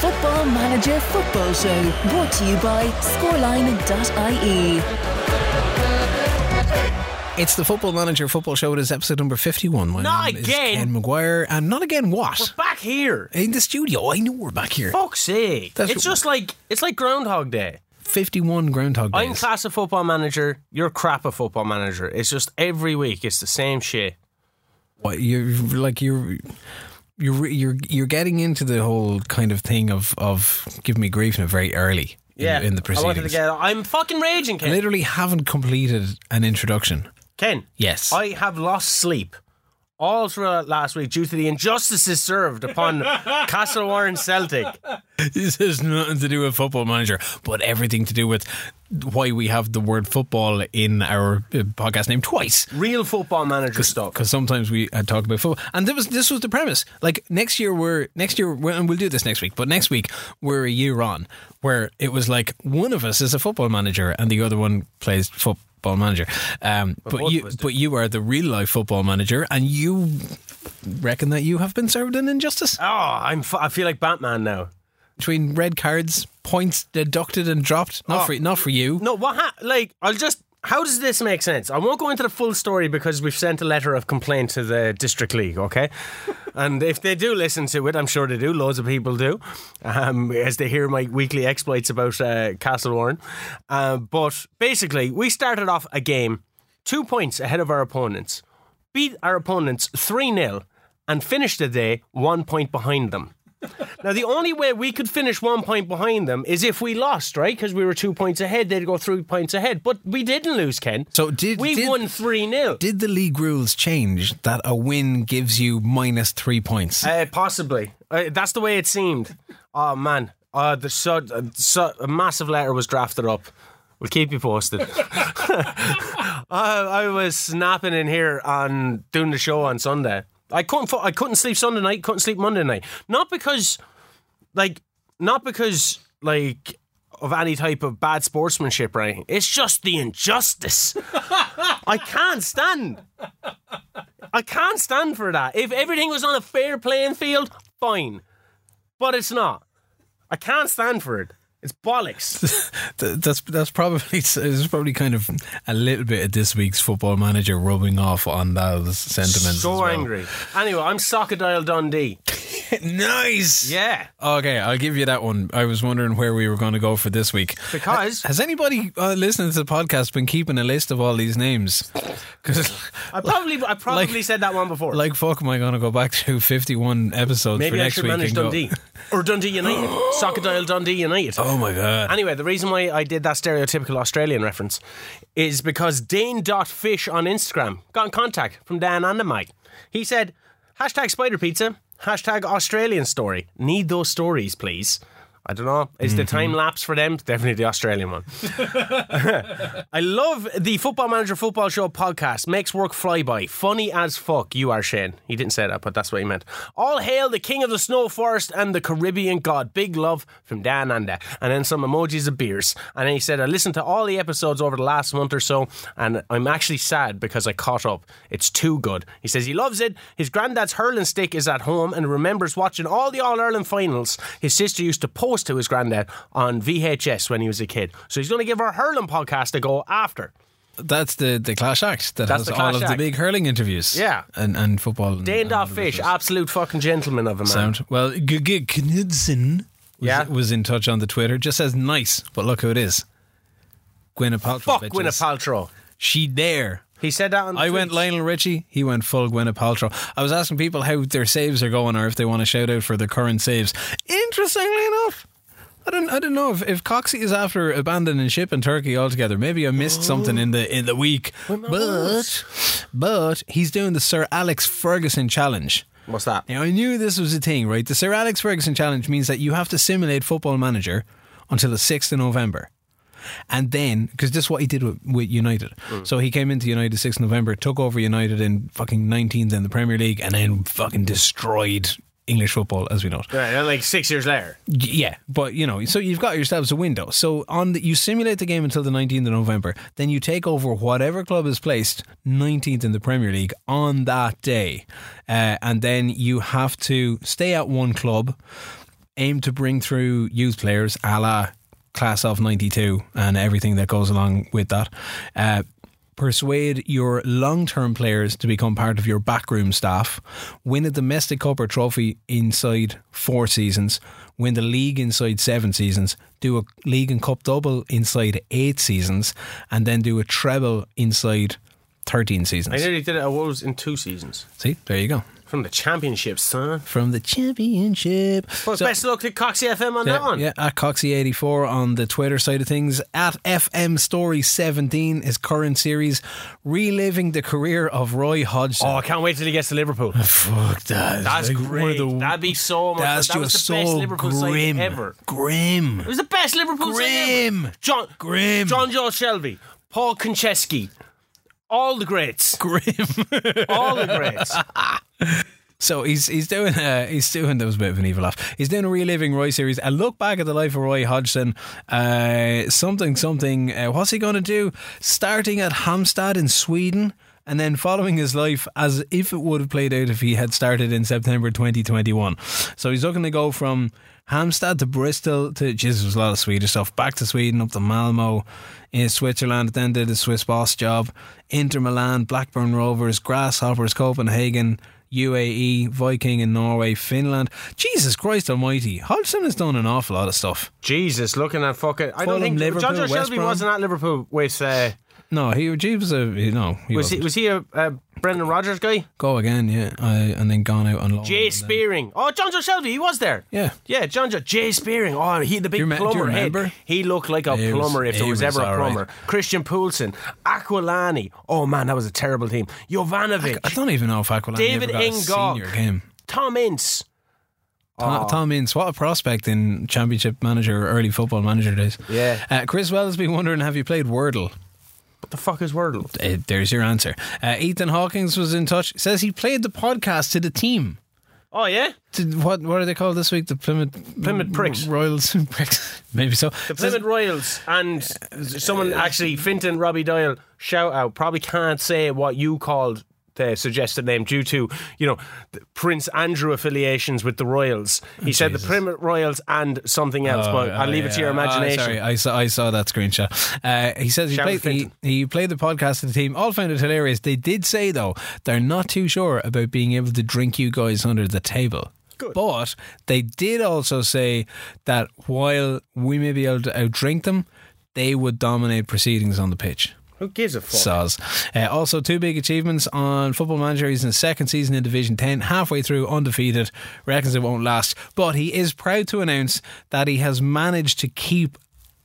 Football Manager Football Show, brought to you by scoreline.ie. It's the Football Manager Football Show. It is episode number 51. My Not name is. Ken McGuire. And not again what? We're back here. In the studio. I know we're back here. Fuck's sake. That's it's what- just like it's like Groundhog Day. 51 Groundhog Day. I'm class of football manager, you're crap of football manager. It's just every week it's the same shit. What, you're like you're you're you're you're getting into the whole kind of thing of of giving me grief in a very early in, Yeah. in the proceedings. I wanted to get I'm fucking raging, I literally haven't completed an introduction. Ken. Yes. I have lost sleep all throughout last week due to the injustices served upon Castle Warren Celtic. this has nothing to do with football manager, but everything to do with why we have the word football in our uh, podcast name twice. Real football manager stuff. because sometimes we uh, talk about football, and this was this was the premise. Like next year, we're next year, we're, and we'll do this next week. But next week, we're a year on where it was like one of us is a football manager and the other one plays football manager. Um, but you, of us do. but you are the real life football manager, and you reckon that you have been served an injustice Oh, I'm f- I feel like Batman now. between red cards, points deducted and dropped. Not Oh. for not for you. No, what? Ha- like, I'll just. How does this make sense? I won't go into the full story because we've sent a letter of complaint to the district league. Okay, and if they do listen to it, I'm sure they do. Loads of people do, um, as they hear my weekly exploits about uh, Castle Warren. Uh, but basically, we started off a game two points ahead of our opponents, beat our opponents three 0 and finished the day one point behind them. Now, the only way we could finish one point behind them is if we lost, right? Because we were two points ahead, they'd go three points ahead. But we didn't lose, Ken. So did- we did- won 3 0. Did the league rules change that a win gives you minus three points? Uh, possibly. Uh, that's the way it seemed. Oh, man. Uh, the so, uh, so, a massive letter was drafted up. We'll keep you posted. I, I was snapping in here on doing the show on Sunday. I couldn't. I couldn't sleep Sunday night. Couldn't sleep Monday night. Not because, like, not because like of any type of bad sportsmanship right? It's just the injustice. I can't stand. I can't stand for that. If everything was on a fair playing field, fine. But it's not. I can't stand for it. It's bollocks. That's that's probably it's probably kind of a little bit of this week's football manager rubbing off on those sentiments. so well. angry. Anyway, I'm Sockadile Dundee. nice. Yeah. Okay, I'll give you that one. I was wondering where we were going to go for this week. Because Has anybody uh, listening to the podcast been keeping a list of all these names? Because, I probably I probably Like- said that one before. like, fuck, am I going to go back to fifty-one episodes Maybe for I next should week? manage and go- Dundee. or Dundee United. Sockadile Dundee United. Oh my god! Anyway, the reason why I did that stereotypical Australian reference is because Dane.fish on Instagram got in contact from Dan and the Mike. He said, hashtag spider pizza, hashtag Australian story. Need those stories, please. I don't know. Is the time mm-hmm. lapse for them? Definitely the Australian one. I love the Football Manager Football Show podcast. Makes work fly by. Funny as fuck. You are Shane. He didn't say that, but that's what he meant. All hail the king of the snow forest and the Caribbean god. Big love from Dan Anda. Uh, and then some emojis of beers. And then he said, I listened to all the episodes over the last month or so, and I'm actually sad because I caught up. It's too good. He says he loves it. His granddad's hurling stick is at home and remembers watching all the All Ireland finals. His sister used to post to his granddad on VHS when he was a kid. So he's going to give our hurling podcast a go after. That's the the Clash Act that That's has all of the big hurling interviews. Yeah. and and football. Dane Fish, absolute fucking gentleman of a man. Sound well. G- Knudsen was, Yeah. was in touch on the Twitter. Just says nice, but look who it is. Gwyneth Paltrow. Fuck bitches. Gwyneth Paltrow. She there. He said that on I went Lionel Richie. He went full Gwyneth Paltrow. I was asking people how their saves are going, or if they want to shout out for their current saves. Interestingly enough, I don't. I don't know if, if Coxie is after abandoning ship in Turkey altogether. Maybe I missed something in the in the week. But but he's doing the Sir Alex Ferguson challenge. What's that? Now I knew this was a thing, right? The Sir Alex Ferguson challenge means that you have to simulate Football Manager until the sixth of November. And then, because this is what he did with, with United. Mm. So he came into United 6th November, took over United in fucking 19th in the Premier League, and then fucking destroyed English football as we know it. Right, like six years later. Yeah, but you know, so you've got yourselves a window. So on the, you simulate the game until the 19th of November, then you take over whatever club is placed 19th in the Premier League on that day, uh, and then you have to stay at one club. aim to bring through youth players, a la class of '92, and everything that goes along with that. Uh, persuade your long term players to become part of your backroom staff, win a domestic cup or trophy inside four seasons, win the league inside seven seasons, do a league and cup double inside eight seasons, and then do a treble inside 13 seasons. I nearly did it at Wolves in two seasons. See, there you go. From the championship, son. From the championship. Well, So- best luck to Coxie FM on that Yeah, one. yeah, at Coxie84 on the Twitter side of things. At FM Story 17 is current series reliving the career of Roy Hodgson. Oh, I can't wait till he gets to Liverpool. fuck that! That's Like, great. the- That'd be so much. That's that was the best Liverpool grim, side ever. grim, It was the best Liverpool side Grim. ever. John, Grim. Jonjo Shelvey, Paul Konchesky, all the greats, grim. all the greats. So he's he's doing uh, he's doing that was a bit of an evil laugh. He's doing a reliving Roy series. A look back at the life of Roy Hodgson. Uh, something something. Uh, what's he going to do? Starting at Halmstad in Sweden. And then following his life as if it would have played out if he had started in September 2021. So he's looking to go from Halmstad to Bristol to, Jesus, there's a lot of Swedish stuff, back to Sweden, up to Malmo in Switzerland, then did a Swiss boss job, Inter Milan, Blackburn Rovers, Grasshoppers, Copenhagen, UAE, Viking in Norway, Finland. Jesus Christ Almighty, Hodgson has done an awful lot of stuff. Jesus, looking at fucking. I Fulham, don't think Liverpool, John West Shelby wasn't at Liverpool with. Uh, No, he, was a you know he was he? Was he a, a Brendan Rodgers guy? go again, yeah, I, and then gone out on loan. Jay and then- Spearing. Oh, Jonjo Shelvey, he was there. Yeah. Yeah, John Joe, Jay Spearing. Oh, he the big you me- do you plumber head. remember? He looked like a He was- plumber if there he was, was ever a plumber. Christian Poulsen, Aquilani. Oh man, that was a terrible team. Jovanovic, I don't even know if Aquilani David ever got a senior game. Tom Ince. Tom, Oh. Tom Ince, what a prospect in Championship Manager, early football manager days. Yeah. Uh, Chris Wells been wondering, have you played Wordle? What the fuck is Wordle? Uh, there's your answer. Uh, Ethan Hawkins was in touch. Says he played the podcast to the team. Oh yeah, To, what what are they called this week? The Plymouth Plymouth Pricks. Royals pricks. Maybe so. the Says- Plymouth Royals and someone actually Finton Robbie Doyle shout out probably can't say what you called the suggested name due to you know the Prince Andrew affiliations with the Royals. He said the Jesus. Plymouth Royals and something else, Oh, but I'll oh, leave it to your yeah. Oh, imagination. sorry, I saw I saw that screenshot. Uh, he says he played he, he played the podcast of the team. All found it hilarious. They did say though they're not too sure about being able to drink you guys under the table. Good. But they did also say that while we may be able to outdrink them, they would dominate proceedings on the pitch. Who gives a fuck? Soz. Uh, also, two big achievements on Football Manager. He's in his second season in Division 10, halfway through, undefeated. Reckons it won't last. But he is proud to announce that he has managed to keep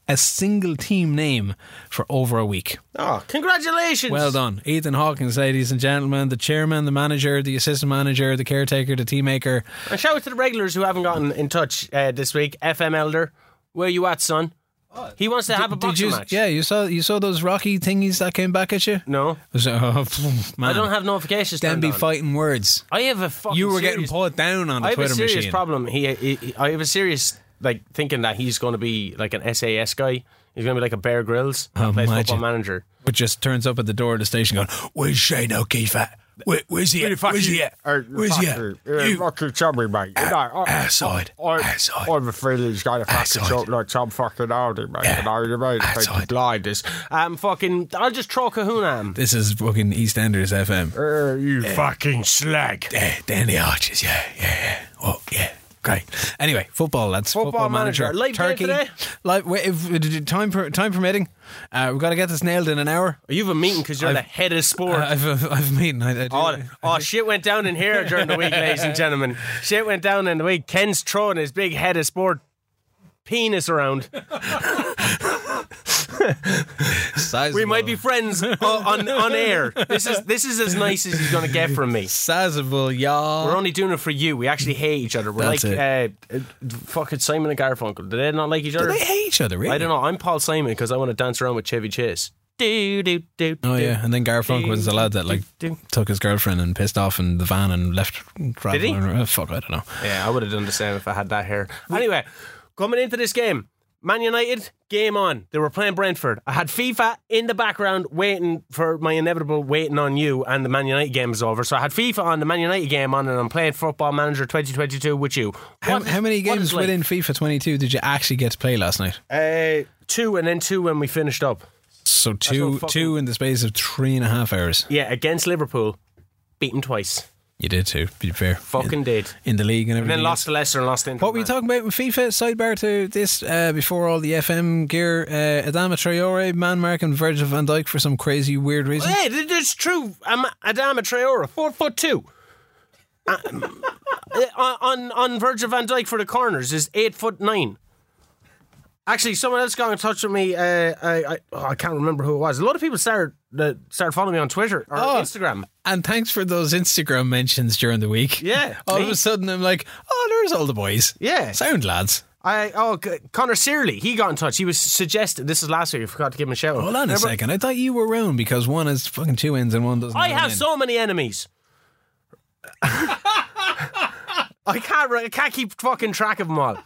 a single team name for over a week. Oh, congratulations! Well done. Ethan Hawkins, ladies and gentlemen, the chairman, the manager, the assistant manager, the caretaker, the team maker. And shout out to the regulars who haven't gotten in touch uh, this week. FM Elder, where you at, son? He wants to have a Did boxing you, match. yeah, you saw you saw those Rocky thingies that came back at you? No, So, oh, man. I don't have notifications. them turned be on. fighting words. I have a fucking. You were serious, getting pulled down on the I have Twitter a serious machine. problem. He, he, he- I have a serious like thinking that he's going to be like an SAS guy. He's going to be like a Bear Grylls. Oh, plays imagine. football manager. but just turns up at the door of the station going, Where's Shane O'Keefe at? Where, where's he at? Where's he at? Where's he at? You fucking sorry, mate. You know, I, outside. I, Outside. I have a feeling he's going to fucking Outside. talk like some fucking oldie, mate. Yeah. You know what I mean? Outside. Fucking blinders. Um, fucking. I'll just throw Kahuna at. This is fucking EastEnders FM. Uh, you fucking slag. Yeah, Danny Arches, yeah, yeah, yeah. Oh, yeah. Great. Anyway, football, lads. Football manager. Live Turkey. today? Live, wait, if, time, per, time permitting, uh, we've got to get this nailed in an hour. You have a meeting because you're I've- the head of sport. Uh, I've, I've, I've a meeting. I, I do- Oh, oh, shit went down in here during the week, ladies and gentlemen. Shit went down in the week. Ken's throwing his big head of sport penis around. Sizable. We might be friends o- on, on air. This is this is as nice as he's going to get from me. sizable, y'all. We're only doing it for you. We actually hate each other. We're That's like uh, uh, fucking Simon and Garfunkel. Do they not like each Do other? they hate each other, really? I don't know. I'm Paul Simon because I want to dance around with Chevy Chase. Do, do, do, Oh yeah, and then Garfunkel was the lad that like Do, do. took his girlfriend and pissed off in the van and left. Did he? Oh, fuck, I don't know. Yeah, I would have done the same if I had that hair. Anyway, coming into this game, Man United, game on. They were playing Brentford. I had FIFA in the background waiting for my inevitable waiting on you, and the Man United game is over. So I had FIFA on, the Man United game on, and I'm playing Football Manager 2022 with you. How, how many games is within FIFA 22 did you actually get to play last night? Uh, two, and then two when we finished up. So two, two in the space of three and a half hours. Yeah, against Liverpool, beaten twice. You did too. To be fair, Fucking did. in the league and And everything. then lost to Leicester and lost to Inter. What were you talking about with FIFA? Sidebar to this uh, before all the FM gear. Uh, Adama Traore, man marking Virgil van Dijk for some crazy weird reason. Hey, th- it's true. Um, Adama Traore, four foot two. On, on on Virgil van Dijk for the corners is eight foot nine. Actually, someone else got in touch with me. Uh, I I, oh, I can't remember who it was. A lot of people started uh, started following me on Twitter or Oh. Instagram. And thanks for those Instagram mentions during the week. Yeah, All me. of a sudden, I'm like, oh, there's all the boys. Yeah. Sound lads. I oh Connor Searley, he got in touch. He was suggested. This is last week. I forgot to give him a shout. Hold on a second. I thought you were around because one has fucking two ends and one doesn't. I have so many enemies. I can't. I can't keep fucking track of them all.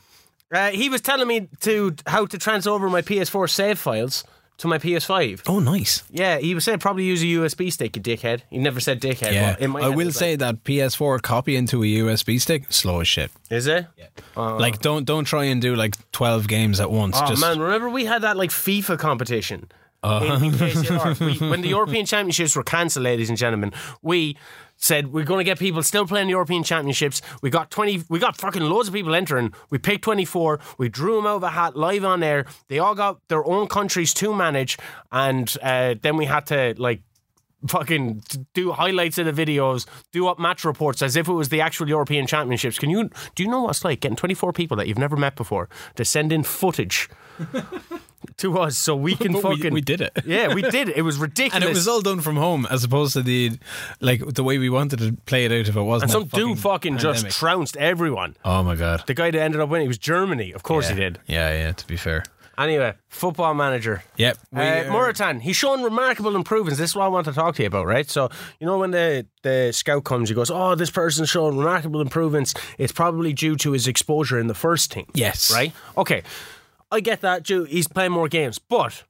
Uh, he was telling me to how to transfer over my PS4 save files to my PS5. Oh, nice. Yeah, he was saying probably use a USB stick, you dickhead. He never said dickhead. Yeah, in my I will say like, that PS4 copy into a USB stick slow as shit. is it? Yeah. like, don't don't try and do like twelve games at once. Oh Just man, remember we had that like FIFA competition Uh-huh. in, in we, when the European Championships were cancelled, ladies and gentlemen. We said we're going to get people still playing the European Championships. We got twenty. We got fucking loads of people entering. We picked twenty four. We drew them out of a hat live on air. They all got their own countries to manage, and uh, then we had to like fucking do highlights of the videos, do up match reports as if it was the actual European Championships. Can you do you know what it's like getting 24 people that you've never met before to send in footage to us so we can But we- fucking we did it. Yeah, we did. It it was ridiculous. and it was all done from home as opposed to the like the way we wanted to play it out if it wasn't. and some a dude fucking just trounced everyone. oh my god. The guy that ended up winning he was Germany. Of course yeah. he did. Yeah, yeah. To be fair. Anyway, football manager. Yep. Uh, Morutan, he's shown remarkable improvements. This is what I want to talk to you about, right? So, you know, when the, the scout comes, he goes, Oh, this person's shown remarkable improvements. It's probably due to his exposure in the first team. Yes. Right? Okay. I get that. Due, he's playing more games. But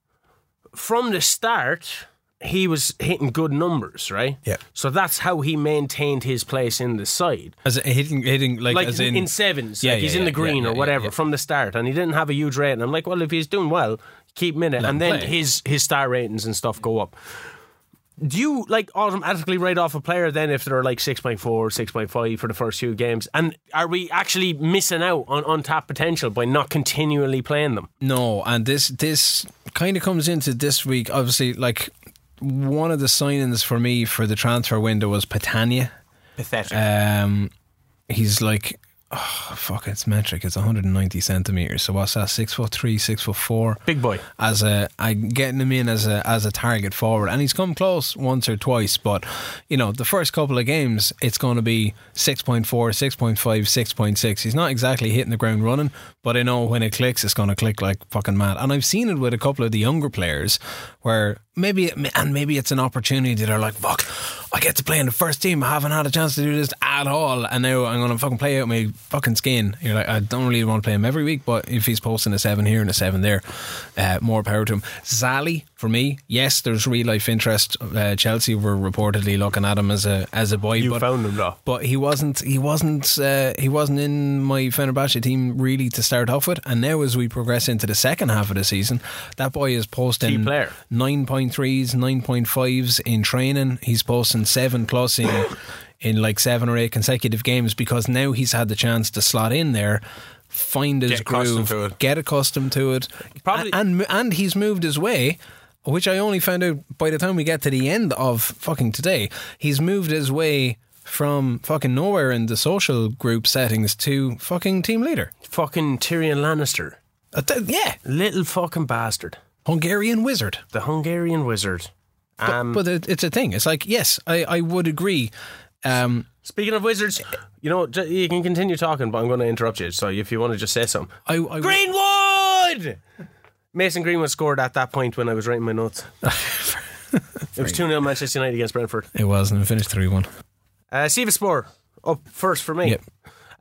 from the start, he was hitting good numbers, right? Yeah. So that's how he maintained his place in the side as a, hitting hitting like, like as in, in, sevens, Yeah, like he's yeah, in the green yeah, or whatever yeah. from the start, and he didn't have a huge rating. I'm like, well, if he's doing well, keep him in it, Let and then play. his his star ratings and stuff go up. Do you like automatically write off a player then if they're like 6.4, 6.5 for the first few games? And are we actually missing out on untapped potential by not continually playing them? No, and this this kind of comes into this week. Obviously, like one of the signings for me for the transfer window was Patania. Pathetic. Um, he's like, oh, fuck, it's metric. It's 190 centimeters. So what's that? Six foot three, six foot four. Big boy. As a, I getting him in as a as a target forward, and he's come close once or twice. But you know, the first couple of games, it's going to be 6.4, 6.5, 6.6. He's not exactly hitting the ground running, but I know when it clicks, it's going to click like fucking mad. And I've seen it with a couple of the younger players where maybe and maybe it's an opportunity that are like, fuck, I get to play in the first team. I haven't had a chance to do this at all, and now I'm going to fucking play out my fucking skin. You're like, I don't really want to play him every week, but if he's posting a seven here and a seven there, uh, more power to him. Zali for me, yes, there's real life interest. Uh, Chelsea were reportedly looking at him as a as a boy, You but found him though. but he wasn't he wasn't uh, he wasn't in my Fenerbahce team really to start off with and now as we progress into the second half of the season that boy is posting Key player. 9.3s 9.5s in training he's posting 7 plus in in like 7 or 8 consecutive games because now he's had the chance to slot in there find his Get groove to it. get accustomed to it Probably- and and he's moved his way which I only found out by the time we get to the end of fucking today. He's moved his way from fucking nowhere in the social group settings to fucking team leader. Fucking Tyrion Lannister. Uh, th- yeah, Little fucking bastard. Hungarian wizard. The Hungarian wizard. Um, but it, it's a thing. It's like yes, I, I would agree. Um, Speaking of wizards, you know, you can continue talking, but I'm going to interrupt you. So if you want to just say something. I, I Greenwood! Mason Greenwood scored at that point when I was writing my notes. it was 2 0 Manchester United against Brentford. it was and it finished three one. Uh, Sivasspor up first for me. Yep.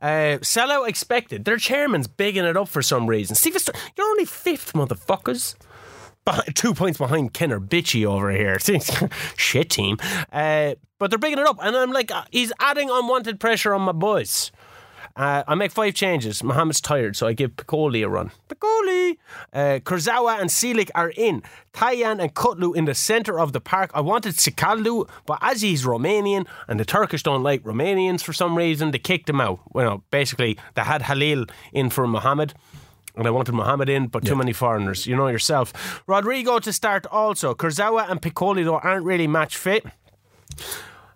Uh, sellout expected. Their chairman's bigging it up for some reason. St- you're only fifth, motherfuckers. Behind, two points behind Kenner Bitchy over here. Shit team. Uh, but they're bigging it up. And I'm like, uh, he's adding unwanted pressure on my boys. Uh, I make five changes. Mohammed's tired, so I give Piccoli a run. Piccoli! Uh, Kurzawa and Selic are in. Tayan and Kutlu in the centre of the park. I wanted Sikaldu, but as he's Romanian and the Turkish don't like Romanians for some reason, they kicked him out. Well, basically, they had Halil in for Mohammed. And I wanted Mohammed in, but too many foreigners. You know yourself. Rodrigo to start also. Kurzawa and Piccoli, though, aren't really match fit.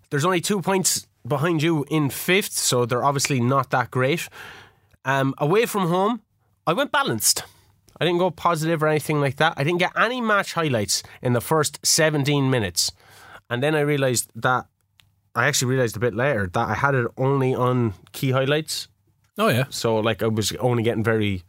There's only two points behind you in fifth, so they're obviously not that great. Um, away from home, I went balanced. I didn't go positive or anything like that. I didn't get any match highlights in the first 17 minutes. And then I realised that, I actually realised a bit later that I had it only on key highlights. Oh yeah. So, like, I was only getting very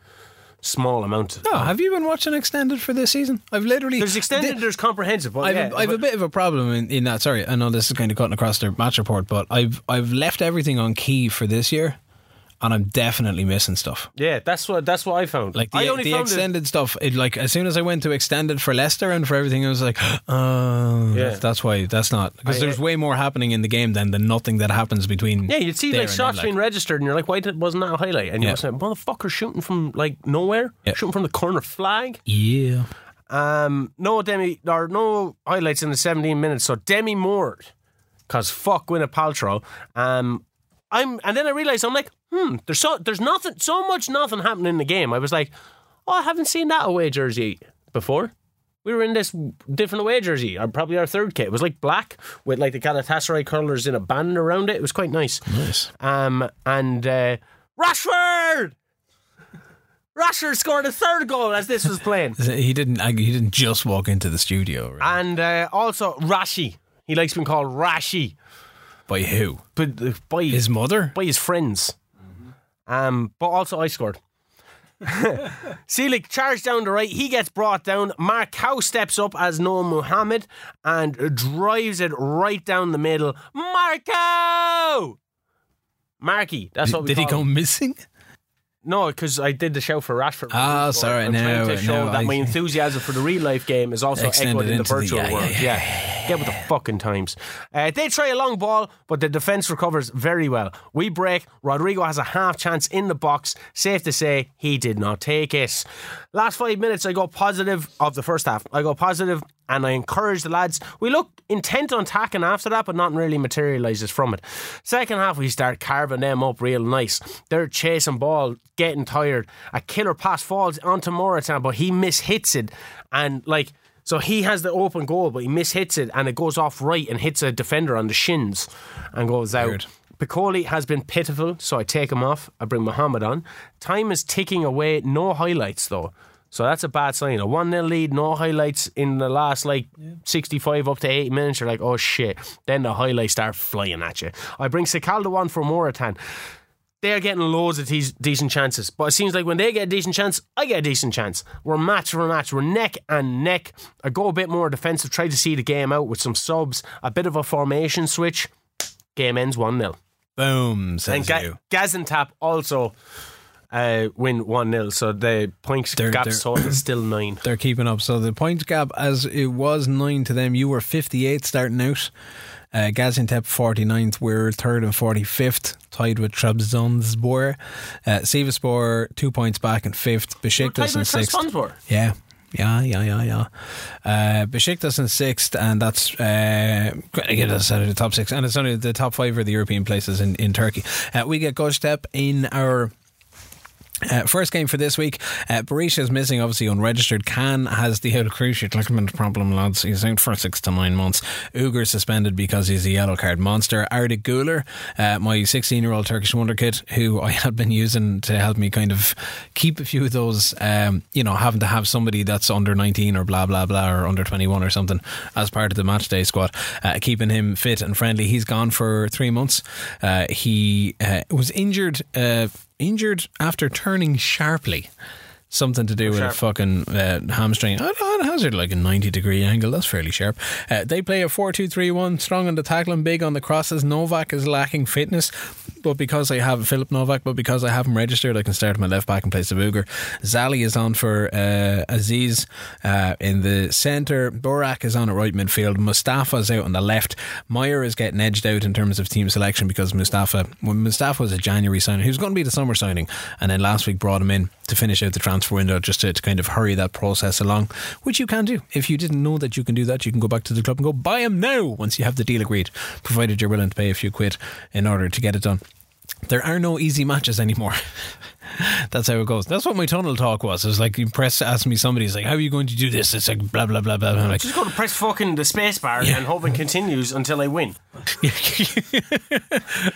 small amount. No, have you been watching extended for this season? I've literally There's extended, there's comprehensive. But I've, yeah, a, I've a bit of a problem in, in that. Sorry, I know this is kind of cutting across the match report, but I've I've left everything on key for this year, and I'm definitely missing stuff. yeah, that's what that's what I found. Like the, I only the found it- extended stuff, it, like as soon as I went to extended for Leicester and for everything, I was like, oh, Yeah. that's, that's why that's not because there's way more happening in the game than the nothing that happens between. Yeah, you'd see like shots then, being registered, and you're like, "Why did, wasn't that a highlight?" And you're Yeah. saying, "Motherfucker shooting from like nowhere, Yeah. shooting from the corner flag." yeah. Um, no Demi or no highlights in the 17 minutes. So Demi Moore, cause fuck Gwyneth Paltrow. Um, I'm and then I realized I'm like, hmm, there's so there's nothing, so much nothing happening in the game. I was like, oh, I haven't seen that away jersey before. We were in this different away jersey, or probably our third kit. It was like black with like the Galatasaray curlers in a band around it. It was quite nice. Nice. Um, and uh, Rashford, Rashford scored a third goal as this was playing. He didn't. He didn't just walk into the studio. Right? And uh, also Rashi. He likes being called Rashi, By who? but uh, by His mother. by his friends. Um, but also I scored. Selic charged down the right. He gets brought down. Marcow steps up as Noah Muhammad and drives it right down the middle. Marco! Marky, that's what we Did he go him. missing? No, because I did the show for Rashford. Ah, sorry, I'm no, trying to show no, that I- my enthusiasm for the real life game is also echoed in the into the- virtual yeah, yeah, world. Yeah, get with the fucking times. Uh, they try a long ball, but the defense recovers very well. We break. Rodrigo has a half chance in the box. Safe to say, he did not take it. Last five minutes, I go positive of the first half. I go positive and I encourage the lads. We look intent on attacking after that, but nothing really materialises from it. Second half, we start carving them up real nice. They're chasing ball, getting tired. A killer pass falls onto Morutan, but he mishits it. And like, so he has the open goal, but he mishits it and it goes off right and hits a defender on the shins and goes out. Weird. Piccoli has been pitiful, so I take him off. I bring Muhammad on. Time is ticking away. No highlights though. So that's a bad sign. A 1 0 lead, no highlights in the last like 65 up to 80 minutes. You're like, oh shit. Then the highlights start flying at you. I bring Sikaldo on for Morutan. They're getting loads of these decent chances. But it seems like when they get a decent chance, I get a decent chance. We're match for match. We're neck and neck. I go a bit more defensive, try to see the game out with some subs, a bit of a formation switch. Game ends 1 0. Boom, And says Ga- you. Gaziantep also uh, win 1 0. So the points They're- gap they're- total is still 9. They're keeping up. So the points gap, as it was nine to them, you were 58 starting out. Uh, Gaziantep 49th, we're third and 45th, tied with Trabzonspor. Uh, Sivasspor two points back in fifth. Besiktas in sixth. Yeah. Yeah, yeah, yeah, yeah. Uh, Besiktas in sixth, and that's uh, gonna get us out of the top six, and it's only the top five are the European places in in Turkey. Uh, we get Göztepe in our uh, first game for this week. Uh, Berisha is missing, obviously unregistered. Khan has the of cruciate ligament problem, lads. He's out for six to nine months. Uger suspended because he's a yellow card monster. Arda Guler, uh, my 16 year old Turkish wonder kid, who I had been using to help me kind of keep a few of those, um, you know, having to have somebody that's under 19 or blah, blah, blah, or under 21 or something as part of the match day squad, uh, keeping him fit and friendly. He's gone for three months. Uh, he uh, was injured. Injured after turning sharply. Something to do with a fucking uh, hamstring. Know, hazard like a 90 degree angle. That's fairly sharp. Uh, they play a 4 2 3 1, strong on the tackling, big on the crosses. Novak is lacking fitness. But because I have Philip Novak, but because I have him registered, I can start my left back in place of Uger. Szalai is on for uh, Aziz uh, in the centre. Borak is on at right midfield. Mustafa's out on the left. Meyer is getting edged out in terms of team selection because Mustafa, when Mustafa was a January signing, he was going to be the summer signing, and then last week brought him in to finish out the transfer window just to, to kind of hurry that process along, which you can do. If you didn't know that you can do that, you can go back to the club and go buy him now once you have the deal agreed, provided you're willing to pay a few quid in order to get it done. There are no easy matches anymore. That's how it goes. That's what my tunnel talk was. It was like, you press, ask me somebody's like, how are you going to do this? It's like, blah, blah, blah, blah. I'm like, Just go to press fucking the space bar Yeah. and hope it continues until I win.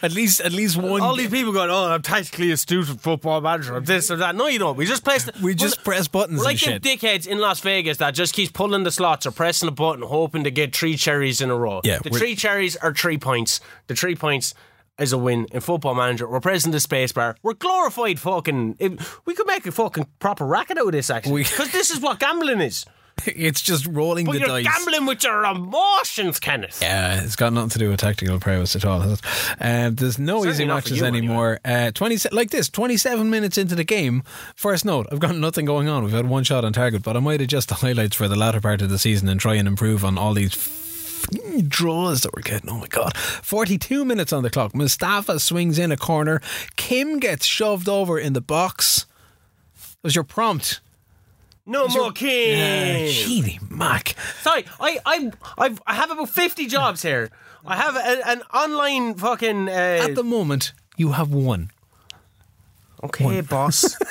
at least, at least one. All these people going, oh, I'm tactically astute at football manager, I'm this or that. No, you don't. We just press. The, we just press buttons like shit. dickheads in Las Vegas that just keeps pulling the slots or pressing a button, hoping to get three cherries in a row. Yeah, the three cherries are three points. The three points is a win in Football Manager. We're pressing the space bar. We're glorified fucking. It, we could make a fucking proper racket out of this actually, because this is what gambling is. it's just rolling But the you're dice. gambling with your emotions, Kenneth. Yeah, it's got nothing to do with tactical prowess at all. Has it? Um, there's no Certainly easy matches anymore. Uh, Twenty like this, twenty-seven minutes into the game. First note: I've got nothing going on. We've had one shot on target, but I might adjust the highlights for the latter part of the season and try and improve on all these. F- Draws that we're getting. Oh my god! Forty-two minutes on the clock. Mustafa swings in a corner. Kim gets shoved over in the box. Was your prompt? No more Uh, king. Sheedy Mac. Sorry, I, I, I've, I have about 50 jobs here. I have a, an online fucking. Uh, At the moment, you have one. okay, boss.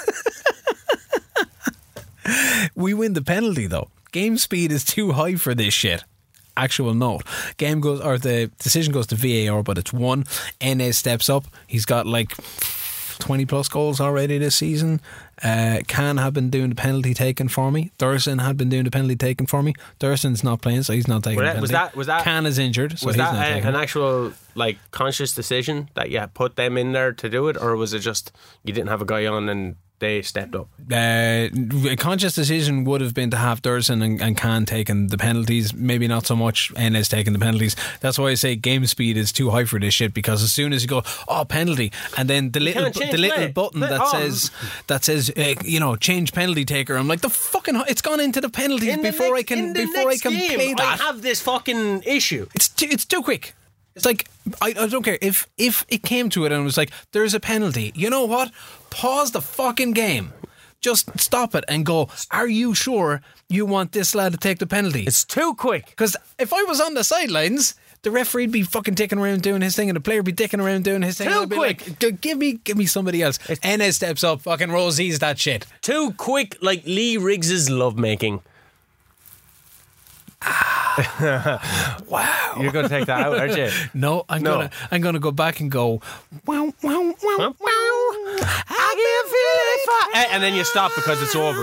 We win the penalty though. Game speed is too high for this shit. Actual note. Game goes or the decision goes to VAR, but it's one. Enes steps up. He's got like twenty plus goals already this season. Uh, Can have been doing the penalty taken for me. Dursun had been doing the penalty taken for me. Dursun's not playing, so he's not taking. Was that- was that- was that- Can is injured, so was that a, an actual like conscious decision that you put them in there to do it, or was it just you didn't have a guy on and they stepped up? Uh, a conscious decision would have been to have Dursun and, and Khan taking the penalties. Maybe not so much Enes taking the penalties. That's why I say game speed is too high for this shit. Because as soon as you go, oh penalty, and then the little can't the little play. button Play- that oh. says that says uh, you know change penalty taker. I'm like the fucking. It's gone into the penalties In the before next- I can in the before I can game, play that. I have this fucking issue. It's too, it's too quick. It's like I, I don't care if if it came to it and it was like there's a penalty. You know what? Pause the fucking game. Just stop it and go. Are you sure you want this lad to take the penalty? It's too quick. Because if I was on the sidelines, the referee'd be fucking dicking around doing his thing, and the player would be dicking around doing his thing. Too I'd be quick. Like, "G- give me, give me somebody else. Enes steps up, fucking Rosie's that shit. Too quick, like Lee Riggs's lovemaking. Wow. You're going to take that out, aren't you? No, I'm No. gonna, I'm gonna go back and go. Wow, wow, wow, Eh, and then you stop because it's over.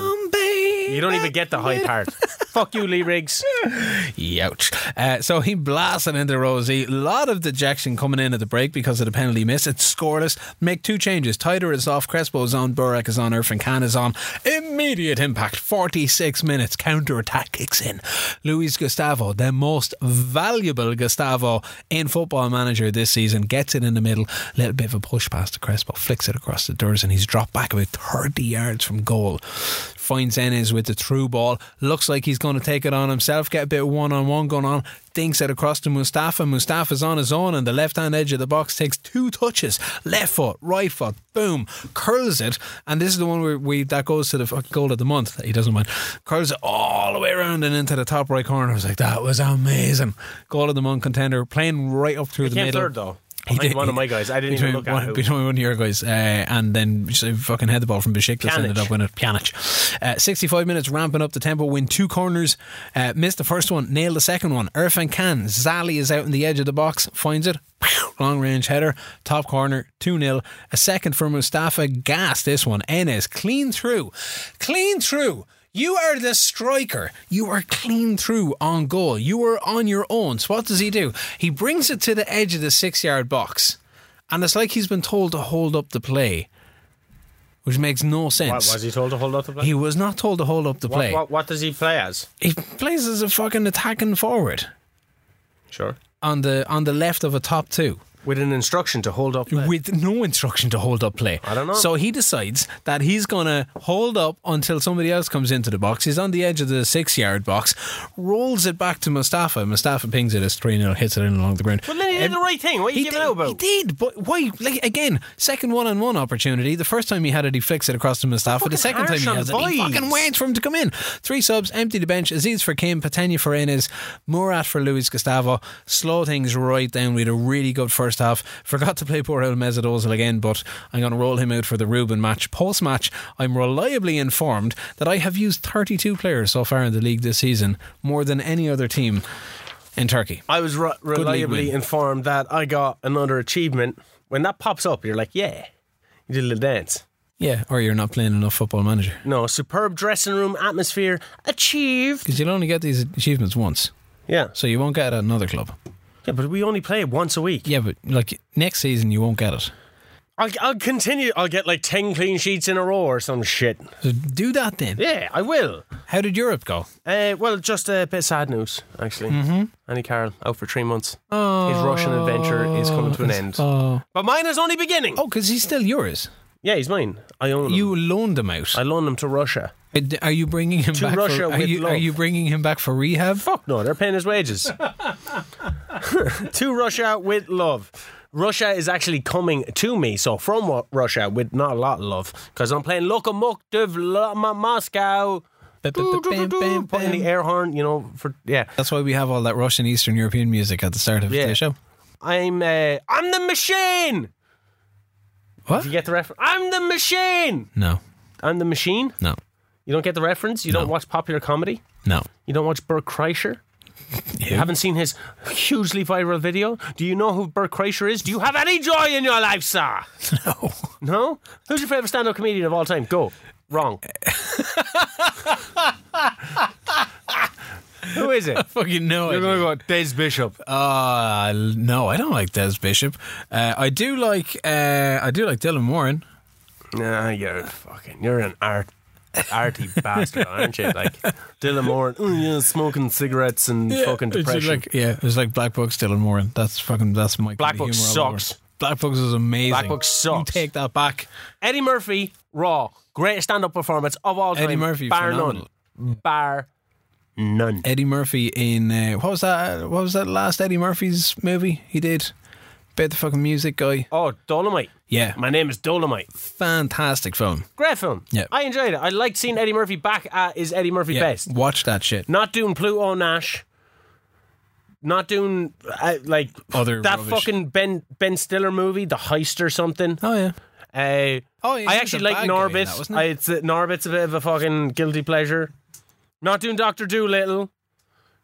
You don't even get the high part. Fuck you, Lee Riggs. Youch. Uh, so he blasted into Rosie. A lot of dejection coming in at the break because of the penalty miss. It's scoreless. Make two changes. Tider is off. Crespo is on. Burek is on. Irfan Can is on. Immediate impact. 46 minutes. Counter attack kicks in. Luis Gustavo, the most valuable Gustavo in football manager this season, gets it in the middle. A Little bit of a push past to Crespo. Flicks it across the doors and he's dropped back about 30 yards from goal. Finds Enes with the through ball. Looks like he's going to take it on himself. Get a bit of one on one going on. Dinks it across to Mustafa. Mustafa's on his own and the left hand edge of the box. Takes two touches. Left foot, right foot. Boom. Curls it. And this is the one where we that goes to the goal of the month that he doesn't mind. Curls it all the way around and into the top right corner. I was like, that was amazing. Goal of the month contender. Playing right up through the middle. third, though. He did- one of my guys. I didn't even look at one, between one of your guys, uh, and then fucking head the ball from Besiktas ended up winning Pjanic. Uh, 65 minutes, ramping up the tempo, win two corners, uh, missed the first one, nailed the second one. Irfan Can, Szalai is out in the edge of the box, finds it, long range header, top corner, 2 0. A second for Mustafa, gas this one. Enes, clean through, clean through. You are the striker. You are clean through on goal. You are on your own. So what does he do? He brings it to the edge of the six yard box. And it's like he's been told to hold up the play, which makes no What, sense. was he told to hold up the play? He was not told to hold up the what, play. what, what does he play as? He plays as a fucking attacking forward Sure. on the on the left of a top two. With an instruction to hold up. play. with no instruction to hold up play. I don't know. So he decides that he's going to hold up until somebody else comes into the box. He's on the edge of the six yard box, rolls it back to Mustafa. Mustafa pings it as 3 0, hits it in along the ground. Well, then he did the right thing. What are you giving did, out about? He did, but why? Like again, second one on one opportunity. The first time he had it, he flicks it across to Mustafa. The second time he has it, he fucking waits for him to come in. Three subs, empty the bench. Aziz for Kim, Patenya for Enes, Murat for Luis Gustavo. Slow things right down. We had a really good first half. Forgot to play poor old Mesut Ozil again, but I'm going to roll him out for the Ruben match. Post match, I'm reliably informed that I have used 32 players so far in the league this season, more than any other team in Turkey. I was re- reliably informed that I got another achievement. When that pops up, you're like, yeah, you did a little dance. Yeah, or you're not playing enough football manager. No, superb dressing room atmosphere achieved. Because you'll only get these achievements once. Yeah, So you won't get it at another club. Yeah, but we only play it once a week. Yeah, but like next season you won't get it. I'll, I'll continue. I'll get like ten clean sheets in a row or some shit. So do that then. Yeah, I will. How did Europe go? Uh, well, just a bit of sad news, actually. Mm-hmm. Annie Carroll out for three months. Oh, His Russian adventure is coming to an end. Oh, But mine is only beginning. oh, because he's still yours. Yeah, he's mine. I own him. You loaned him out. I loaned him to Russia. Are you bringing him back? To back? Russia for, are with you love. are you bringing him back for rehab? Fuck no, they're paying his wages. to Russia with love. Russia is actually coming to me, so from Russia with not a lot of love, because I'm playing Lokomotiv Lo- Moscow. Bam, bam, bam, bam, Putting the air horn, you know, for yeah. That's why we have all that Russian Eastern European music at the start of Yeah. the show. I'm uh, I'm the machine. What? Did You get the reference? I'm the machine. No, I'm the machine. no, You don't get the reference. You No. don't watch popular comedy. no. You don't watch Bert Kreischer. You haven't seen his hugely viral video. Do you know who Bert Kreischer is? Do you have any joy in your life, sir? No. No. Who's your favorite stand-up comedian of all time? Go. Wrong. who is it? Fucking no. You're idea. gonna go Des Bishop. Uh no, I don't like Des Bishop. Uh, I do like uh, I do like Dylan Moran. Nah, you're fucking. You're an art. Arty bastard, aren't you? Like Dylan Moran, oh, yeah, smoking cigarettes and fucking It's depression. Like, yeah, it's like Black Books, Dylan Moran. That's fucking that's my Black Book humor all over. sucks. Black Books is amazing. Black Book sucks. You take that back. Eddie Murphy, Raw, greatest stand-up performance of all time. Eddie Murphy, bar phenomenal. none, bar none. Eddie Murphy in uh, what was that? What was that last Eddie Murphy's movie he did? About the fucking music guy. Oh, Dolemite. Yeah, My name is Dolemite. fantastic film. Great film. Yeah. I enjoyed it. I liked seeing Eddie Murphy back at his Eddie Murphy Yeah, best. watch that shit. Not doing Pluto Nash. Not doing uh, like Other that rubbish. fucking Ben Ben Stiller movie, The Heist or something. Oh yeah. Uh, Oh, yeah, I he was actually a like bad guy in Norbit. that, wasn't I, it's uh, Norbit's a bit of a fucking guilty pleasure. Not doing Doctor Dolittle.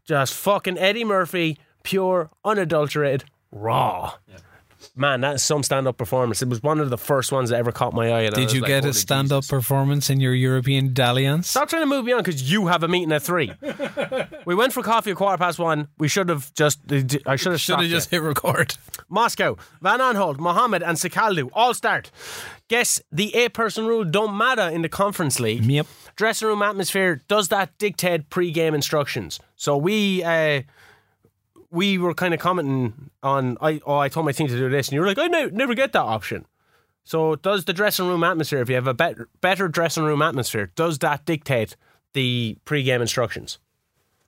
Just fucking Eddie Murphy, pure, unadulterated, raw. Man, that's some stand-up performance. It was one of the first ones that ever caught my eye. Did you like, get a stand-up performance in your European dalliance? Stop trying to move me on because you have a meeting at three. we went for coffee at quarter past one. We should have just. I should have Should have you. just hit record. Moscow, Van Aanholt, Mohammed, and Sikaldu all start. Guess the eight-person rule don't matter in the Conference League. Yep. Dressing room atmosphere does that dictate pre-game instructions? So we. Uh, we were kind of commenting on, I oh, I told my team to do this, and you were like, I ne- never get that option. So, does the dressing room atmosphere, if you have a better, better dressing room atmosphere, does that dictate the pre-game instructions?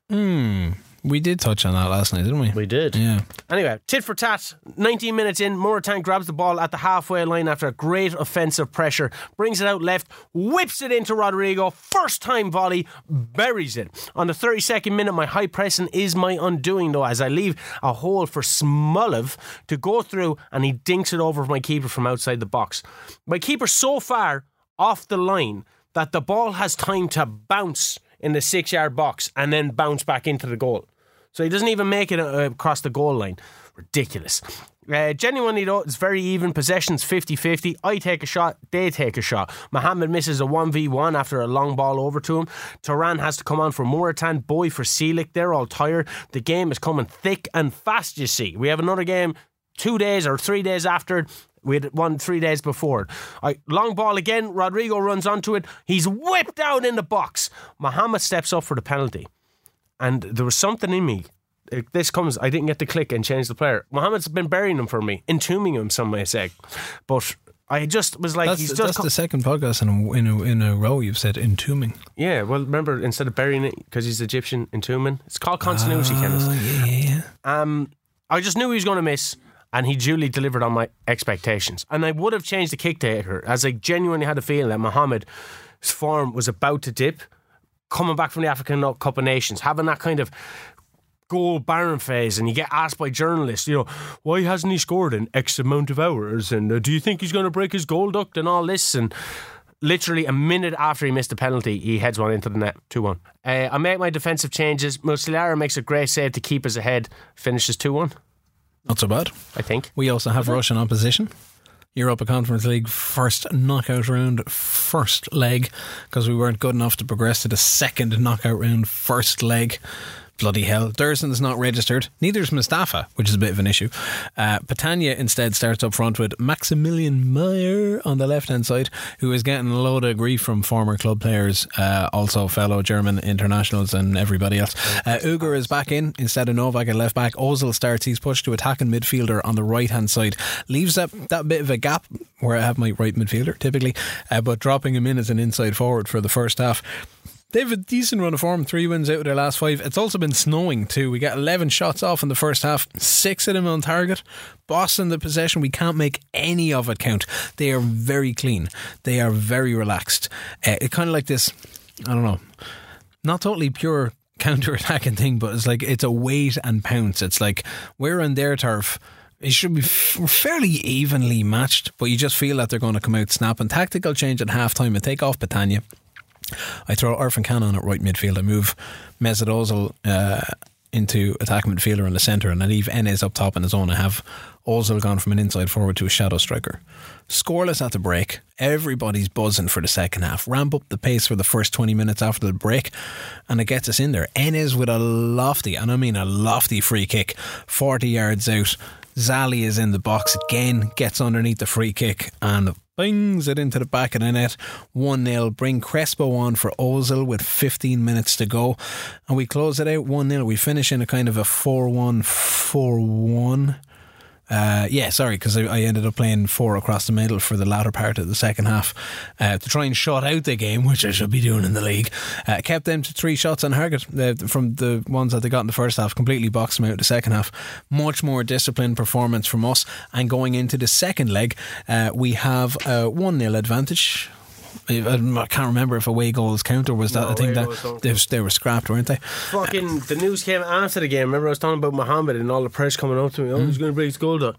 Hmm. We did touch on that last night, didn't we? We did. Yeah. Anyway, tit for tat. 19 minutes in, Morutan grabs the ball at the halfway line after a great offensive pressure, brings it out left, whips it into Rodrigo, first time volley, buries it. On the 32nd minute, my high pressing is my undoing though, as I leave a hole for Smolov to go through and he dinks it over my keeper from outside the box. My keeper so far off the line that the ball has time to bounce in the six yard box and then bounce back into the goal. So he doesn't even make it uh, across the goal line. Ridiculous. Uh, genuinely, though, it's very even. Possessions 50 50. I take a shot, they take a shot. Mohammed misses a 1v1 after a long ball over to him. Turan has to come on for Morutan, Boy for Seelick. They're all tired. The game is coming thick and fast, you see. We have another game two days or three days after. We had one three days before. Long ball again. Rodrigo runs onto it. He's whipped out in the box. Mohammed steps up for the penalty and there was something in me this comes. I didn't get to click and change the player. Mohammed's been burying him for me, entombing him, some may say. But I just was like, That's, he's that's just the second podcast in a, in a in a row you've said entombing. yeah. Well, remember instead of burying it because he's Egyptian, entombing. It's called continuity, Oh, Kenneth. yeah, yeah, yeah. Um, I just knew he was going to miss, and he duly delivered on my expectations. And I would have changed the kick taker, as I genuinely had a feeling that Mohammed's form was about to dip, coming back from the African Cup of Nations, having that kind of goal barren phase, and you get asked by journalists, you know, why hasn't he scored in X amount of hours? And uh, do you think he's going to break his goal duct and all this? And literally a minute after he missed the penalty, he heads one into the net, 2 1. Uh, I make my defensive changes. Muslera makes a great save to keep us ahead, finishes 2 1, Not so bad. I think. We also have Russian opposition. Europa Conference League first knockout round, first leg, because we weren't good enough to progress to the second knockout round, first leg. Bloody hell. Dursun's not registered. Neither is Mustafa, which is a bit of an issue. Uh, Patania instead starts up front with Maximilian Meyer on the left hand side, who is getting a load of grief from former club players, uh, also fellow German internationals and everybody else. Uh, Uger is back in instead of Novak at left back. Ozil starts. He's pushed to attacking midfielder on the right hand side. Leaves that, that bit of a gap where I have my right midfielder typically, uh, but dropping him in as an inside forward for the first half. They have a decent run of form, three wins out of their last five. It's also been snowing too. We got 11 shots off in the first half, six of them on target. Boston, the possession, we can't make any of it count. They are very clean, they are very relaxed. Uh, it kind of like this, I don't know, not totally pure counter attacking thing, but it's like it's a wait and pounce. It's like we're on their turf. It should be fairly evenly matched, but you just feel that they're going to come out snapping. Tactical change at half time. I take off Patania. I throw Irfan Can on at right midfield. I move Mesut Ozil uh, into attack midfielder in the centre, and I leave Enes up top in his own. I have Ozil gone from an inside forward to a shadow striker. Scoreless at the break. Everybody's buzzing for the second half. Ramp up the pace for the first 20 minutes after the break, and it gets us in there. Enes with a lofty, and I mean a lofty free kick, 40 yards out. Szalai is in the box again, gets underneath the free kick, and bings it into the back of the net. 1 0. Bring Crespo on for Ozil with 15 minutes to go. And we close it out 1 0. We finish in a kind of a 4 1 4 1. Uh, yeah, sorry, because I, I ended up playing four across the middle for the latter part of the second half uh, to try and shut out the game, which I should be doing in the league. Uh, kept them to three shots on target uh, from the ones that they got in the first half, completely boxed them out the second half. Much more disciplined performance from us. And going into the second leg, uh, we have a 1 0 advantage. I can't remember if away goals count or was that No, I think that they, was- they were scrapped, weren't they? Fucking the news came after the game. Remember, I was talking about Mohammed and all the press coming up to me. Oh, he's going to break his goal duck.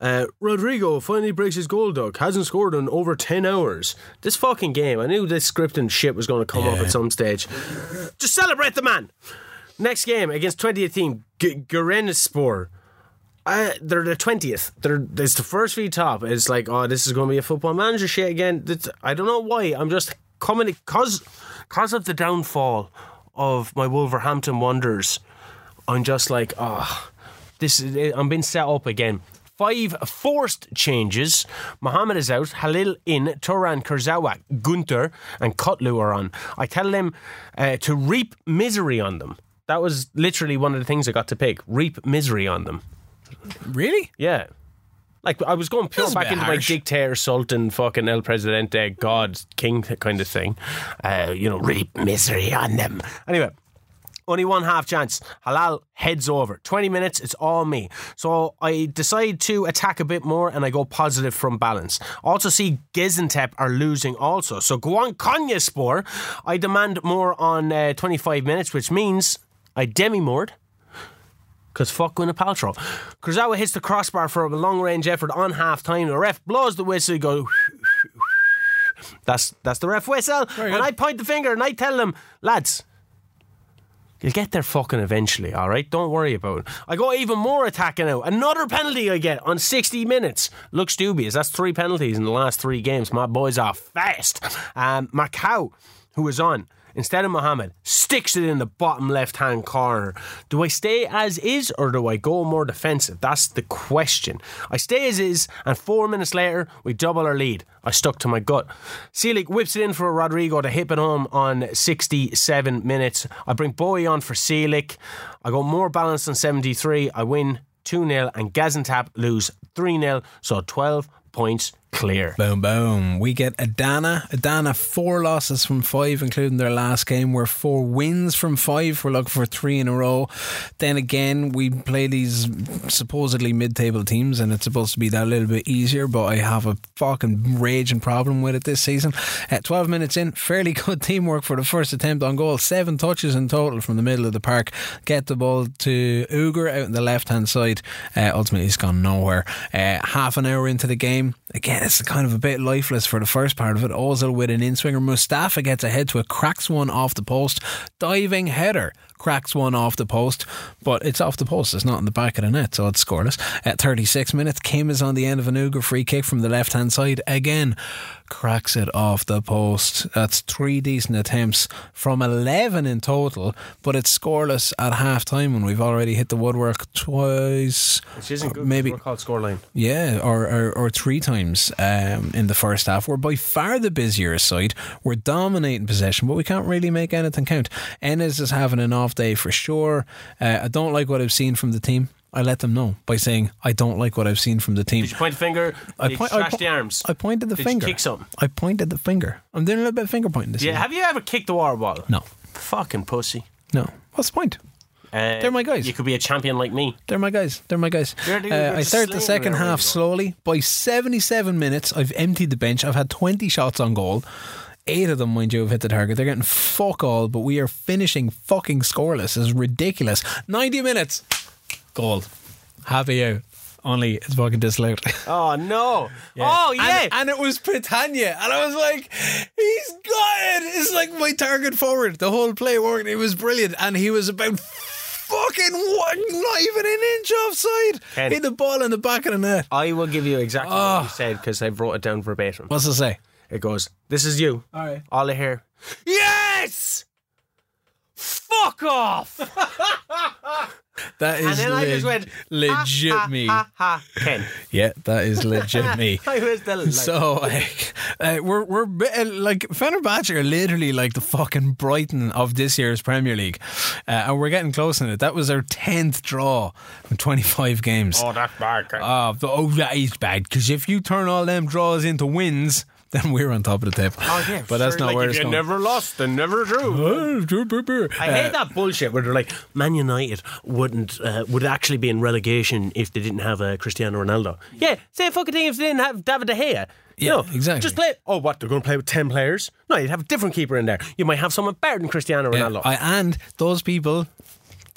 Uh, Rodrigo finally breaks his goal duck. Hasn't scored in over 10 hours. This fucking game, I knew this scripting shit was going to come up at some stage. Just celebrate the man. Next game against 20th team, G- Sport. Uh, they're the twentieth. They're it's the first feed top. It's like, oh, this is going to be a football manager shit again. That's, I don't know why. I'm just coming because because of the downfall of my Wolverhampton Wanderers. I'm just like, oh, this is. I'm being set up again. Five forced changes. Mohammed is out. Halil in. Turan Kurzawa, Gunter, and Kutlu are on. I tell them uh, to reap misery on them. That was literally one of the things I got to pick. Reap misery on them. Really? Yeah. Like I was going pure That's a back bit into harsh. my dictator, sultan, fucking el presidente, god, king kind of thing. Uh, you know, reap misery on them. Anyway, only one half chance. Halil heads over. 20 minutes, it's all me. So I decide to attack a bit more and I go positive from balance. Also see Gaziantep are losing also. So go on Konyaspor. I demand more on uh, 25 minutes, which means I demi-moored. Because fuck Gwyneth Paltrow. Kurzawa hits the crossbar for a long range effort on half time. The ref blows the whistle, go. That's that's the ref whistle. And I point the finger and I tell them, lads, you'll get there fucking eventually, alright? Don't worry about it. I go even more attacking out. Another penalty I get on 60 minutes. Looks dubious. That's three penalties in the last three games. My boys are fast. Um, Macau, who was on, instead of Mohammed, sticks it in the bottom left hand corner. Do I stay as is or do I go more defensive? That's the question. I stay as is, and four minutes later, we double our lead. I stuck to my gut. Seelig whips it in for Rodrigo to hit it home on 67 minutes. I bring Bowie on for Seelig. I go more balanced on 73. I win 2 0, and Gaziantep lose 3 0, so 12 points clear. Boom, boom. We get Adana. Adana, four losses from five, including their last game. We're four wins from five. We're looking for three in a row. Then again, we play these supposedly mid table teams, and it's supposed to be that little bit easier, but I have a fucking raging problem with it this season. At 12 minutes in, fairly good teamwork for the first attempt on goal. Seven touches in total from the middle of the park. Get the ball to Uger out on the left hand side. Uh, ultimately, it's gone nowhere. Uh, half an hour into the game, again, it's kind of a bit lifeless for the first part of it. Ozil with an in swinger. Mustafa gets ahead to it, cracks one off the post. Diving header cracks one off the post, but it's off the post. It's not in the back of the net, so it's scoreless. At 36 minutes, Kim is on the end of an Uger free kick from the left hand side. Again, cracks it off the post. That's three decent attempts from 11 in total, but it's scoreless at half time when we've already hit the woodwork twice. Which isn't good. Maybe We're called scoreline. yeah, or, or, or three times um, in the first half. We're by far the busier side. We're dominating possession, but we can't really make anything count. Enes is having an off day for sure. Uh, I don't like what I've seen from the team. I let them know by saying I don't like what I've seen from the team. Did you point the finger? I Did point- slash I po- the arms? I pointed the Did finger. you kick something? I pointed the finger. I'm doing a little bit of finger pointing this Yeah. season. Have you ever kicked the water bottle? No, Fucking pussy. no. What's the point? Uh, They're my guys. You could be a champion like me. They're my guys. They're my guys. They're the- Uh, they're I start the second half slowly. By 77 minutes, I've emptied the bench. I've had 20 shots on goal. Eight of them, mind you, have hit the target. They're getting fuck all, but we are finishing fucking scoreless. It's ridiculous. 90 minutes. Goal. Happy out. Only it's fucking disallowed. Oh no! Oh yeah! And, and it was Patania. And I was like, he's got it. It's like my target forward. The whole play worked. It was brilliant. And he was about fucking what? Not even an inch offside. Ken. Hit the ball in the back of the net. I will give you exactly Oh. what ah. you said because I wrote it down verbatim. What's it say? It goes, "This is you." All right. All I hear, yes. Fuck off! That is And then I just went, legit ha, me. Ha ha! Ken. Yeah, that is legit me. I was delighted. So like, uh, we're we're uh, like Fenerbahce are literally like the fucking Brighton of this year's Premier League, uh, and we're getting close in it. That was our tenth draw from twenty five games. Oh, that's bad. Ken. Oh, the- oh, that is bad because if you turn all them draws into wins, then we're on top of the table. Oh, yeah, but that's sure, not like where if it's you going. never lost and never drew. I hate that bullshit where they're like, Man United wouldn't uh, would actually be in relegation if they didn't have uh, Cristiano Ronaldo. Yeah, same fucking thing if they didn't have David De Gea. You Yeah, know, exactly. Just play. Oh, what? They're going to play with ten players? No, you'd have a different keeper in there. You might have someone better than Cristiano Yeah, Ronaldo. I, and those people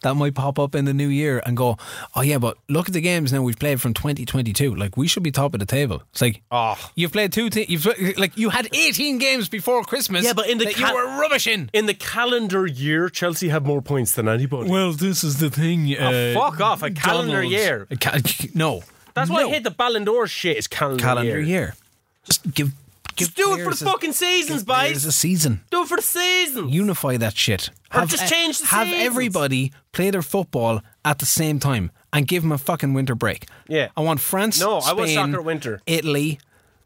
that might pop up in the new year and go, oh yeah, but look at the games now we've played from 2022. Like we should be top of the table. It's like, Oh. you've played two. Te- you've like you had 18 games before Christmas. Yeah, but in the that ca- you were rubbish in. in the calendar year, Chelsea have more points than anybody. Well, this is the thing. uh, fuck off, a calendar Donald. year. A ca- no, That's why no. I hate the Ballon d'Or shit. Is calendar, calendar year. year. Just give. Just do it for the a- fucking seasons, boys. a season. Do it for the season. Unify that shit. Or just change the Have seasons. everybody play their football at the same time and give them a fucking winter break. Yeah. I want France. No, I want soccer winter. Italy.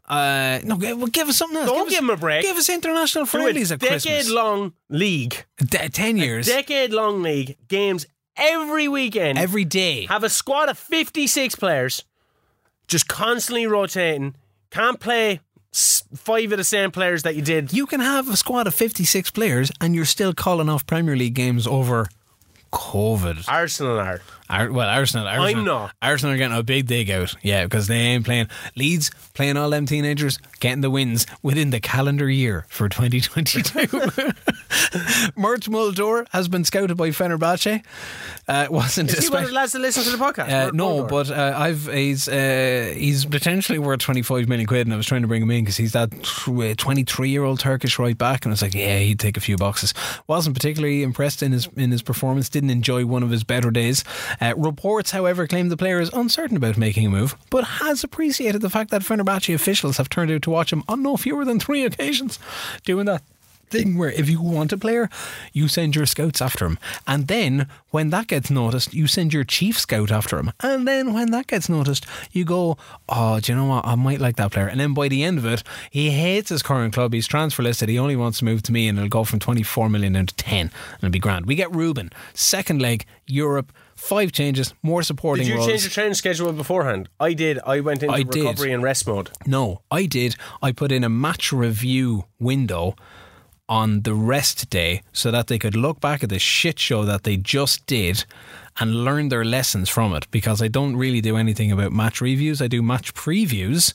Uh, no, well, give us something else. Don't give, give us, 'em a break. Give us international friendlies at Christmas. decade-long league, De- ten years, decade-long league games every weekend. every day. have a squad of fifty-six players, just constantly rotating. Can't play five of the same players that you did. you can have a squad of fifty-six players, and you're still calling off Premier League games over COVID. Arsenal are. Ar- well, Arsenal, Arsenal. I'm not. Arsenal are getting a big dig out. Yeah, because they ain't playing. Leeds playing all them teenagers, getting the wins within the calendar year for 2022. Mert Müldür has been scouted by Fenerbahce. Uh, wasn't Is he one of the lads that listen to the podcast? uh, no, Müldür? but uh, I've he's uh, he's potentially worth twenty five million quid, and I was trying to bring him in because he's that twenty three year old Turkish right back, and I was like, yeah, he'd take a few boxes. wasn't particularly impressed in his in his performance. Didn't enjoy one of his better days. Uh, reports, however, claim the player is uncertain about making a move, but has appreciated the fact that Fenerbahce officials have turned out to watch him on no fewer than three occasions doing that. thing where if you want a player, you send your scouts after him. And then when that gets noticed, you send your chief scout after him. And then when that gets noticed, you go, oh, do you know what? I might like that player. And then by the end of it, he hates his current club. He's transfer listed. He only wants to move to me and it'll go from 24 million down to 10 and it'll be grand. We get Rubin, second leg, Europe. Five changes, more supporting Did you roles. change the training schedule beforehand? I did. I went into I did. recovery and rest mode. No, I did. I put in a match review window on the rest day so that they could look back at the shit show that they just did and learn their lessons from it because I don't really do anything about match reviews. I do match previews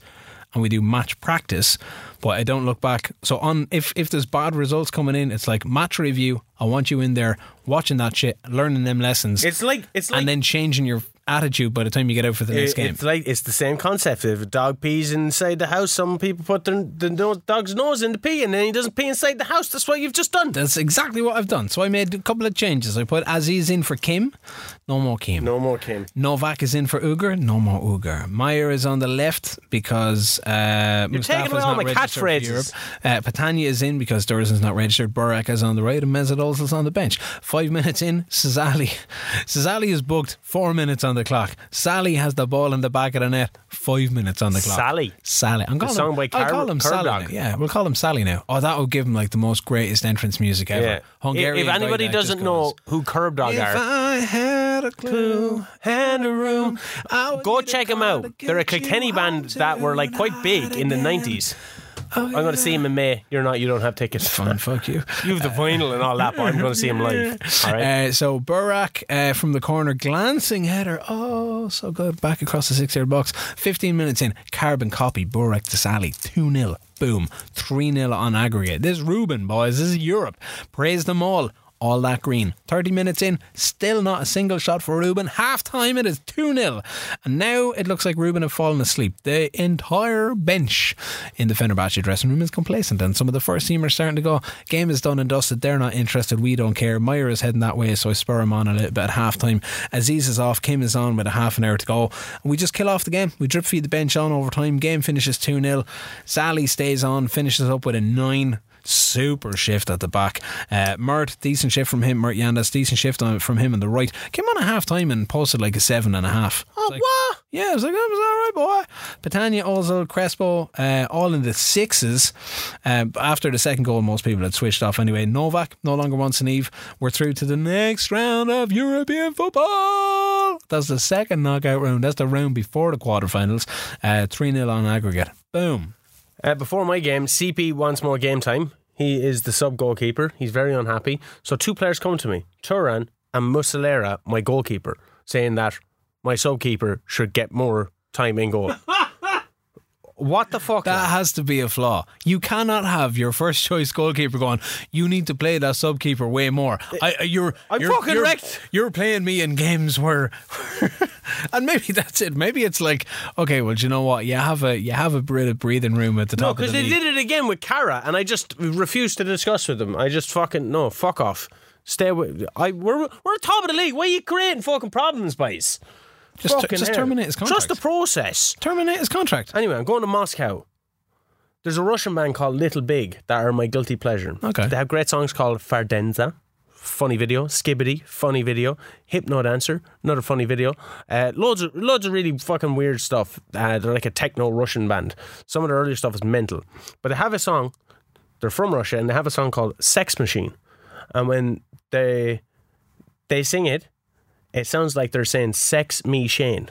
and we do match practice, but I don't look back. So on if if there's bad results coming in, it's like match review. I want you in there watching that shit, learning them lessons, It's like it's like and then changing your attitude by the time you get out for the next It- game. It's like it's the same concept. If a dog pees inside the house, some people put their, the no- dog's nose in the pee, and then he doesn't pee inside the house. That's what you've just done. That's exactly what I've done. So I made a couple of changes. I put Aziz in for Kim, no more Kim. No more Kim. Novak is in for Uger, no more Uger. Meyer is on the left because uh, You're Mustafa's taking away all not my registered catchphrases. Uh, Patania is in because Dursun's not registered. Burak is on the right and Mesut is on the bench. Five minutes in, Cesali. Cesali is booked. Four minutes on the clock. Sally has the ball in the back of the net. Five minutes on the clock. Sally? Sally. I'm calling him, by I'll call him Sally. Now. Yeah, we'll call him Sally now. Oh, that would give him like the most greatest entrance music ever. Yeah. Hungarian if anybody doesn't know goes, who Curb Dog if are, I had a clue and a room, go check them out. They're a Kilkenny band that were like quite big in the tonight nineties. Oh, I'm going to see him in May. You're not. You don't have tickets. Fine, fuck you. You have the vinyl and all that, but I'm going to see him live. All right. Uh, so Burak uh, from the corner, glancing header. Oh, so good. Back across the six yard box. 15 minutes in, carbon copy. Burak to Sally. 2 0. Boom. 3 0 on aggregate. This is Rubin, boys. This is Europe. Praise them all. All that green. 30 minutes in, still not a single shot for Rubin. Half time it is 2 0. And now it looks like Rubin have fallen asleep. The entire bench in the Fenerbahce dressing room is complacent, and some of the first teamers starting to go. Game is done and dusted. They're not interested. We don't care. Meyer is heading that way, so I spur him on a little bit at half time. Aziz is off. Kim is on with a half an hour to go. And we just kill off the game. We drip feed the bench on over time. Game finishes 2 0. Sally stays on, finishes up with a 9 super shift at the back. Uh, Mert, decent shift from him. Mert Yandas, decent shift on, from him on the right. Came on a half time and posted like a seven and a half. oh, Like, what? yeah, I was like, that was all right, boy. Patania, Ozil, Crespo, uh, all in the sixes. Uh, after the second goal, most people had switched off anyway. Novak no longer wants an Eve. We're through to the next round of European football. That's the second knockout round. That's the round before the quarterfinals. Uh, 3 0 on aggregate. Boom. Uh, before my game, CP wants more game time. He is the sub goalkeeper. He's very unhappy. So two players come to me, Turan and Muslera, my goalkeeper, saying that my sub keeper should get more time in goal. what the fuck? That has to be a flaw. You cannot have your first choice goalkeeper going. You need to play that sub keeper way more. I, you're, I'm you're, fucking you're, wrecked. You're playing me in games where, and maybe that's it. Maybe it's like, okay, well, do you know what? You have a you have a bit of breathing room at the no, top of because the they league. did it again with Cara, and I just refused to discuss with them. I just fucking no, fuck off. Stay with I. We're we're top of the league. Why are you creating fucking problems, boys? Just, Fucking just terminate his contract. Trust the process. terminate his contract. Anyway, I'm going to Moscow. There's a Russian band called Little Big that are my guilty pleasure. Okay. They have great songs called Faradenza. Funny video, Skibidi, funny video, Hypno Dancer, another funny video. Uh, loads of loads of really fucking weird stuff. Uh, they're like a techno Russian band. Some of their earlier stuff is mental, but they have a song. They're from Russia and they have a song called "Sex Machine," and when they they sing it, it sounds like they're saying "Sex Me Shane."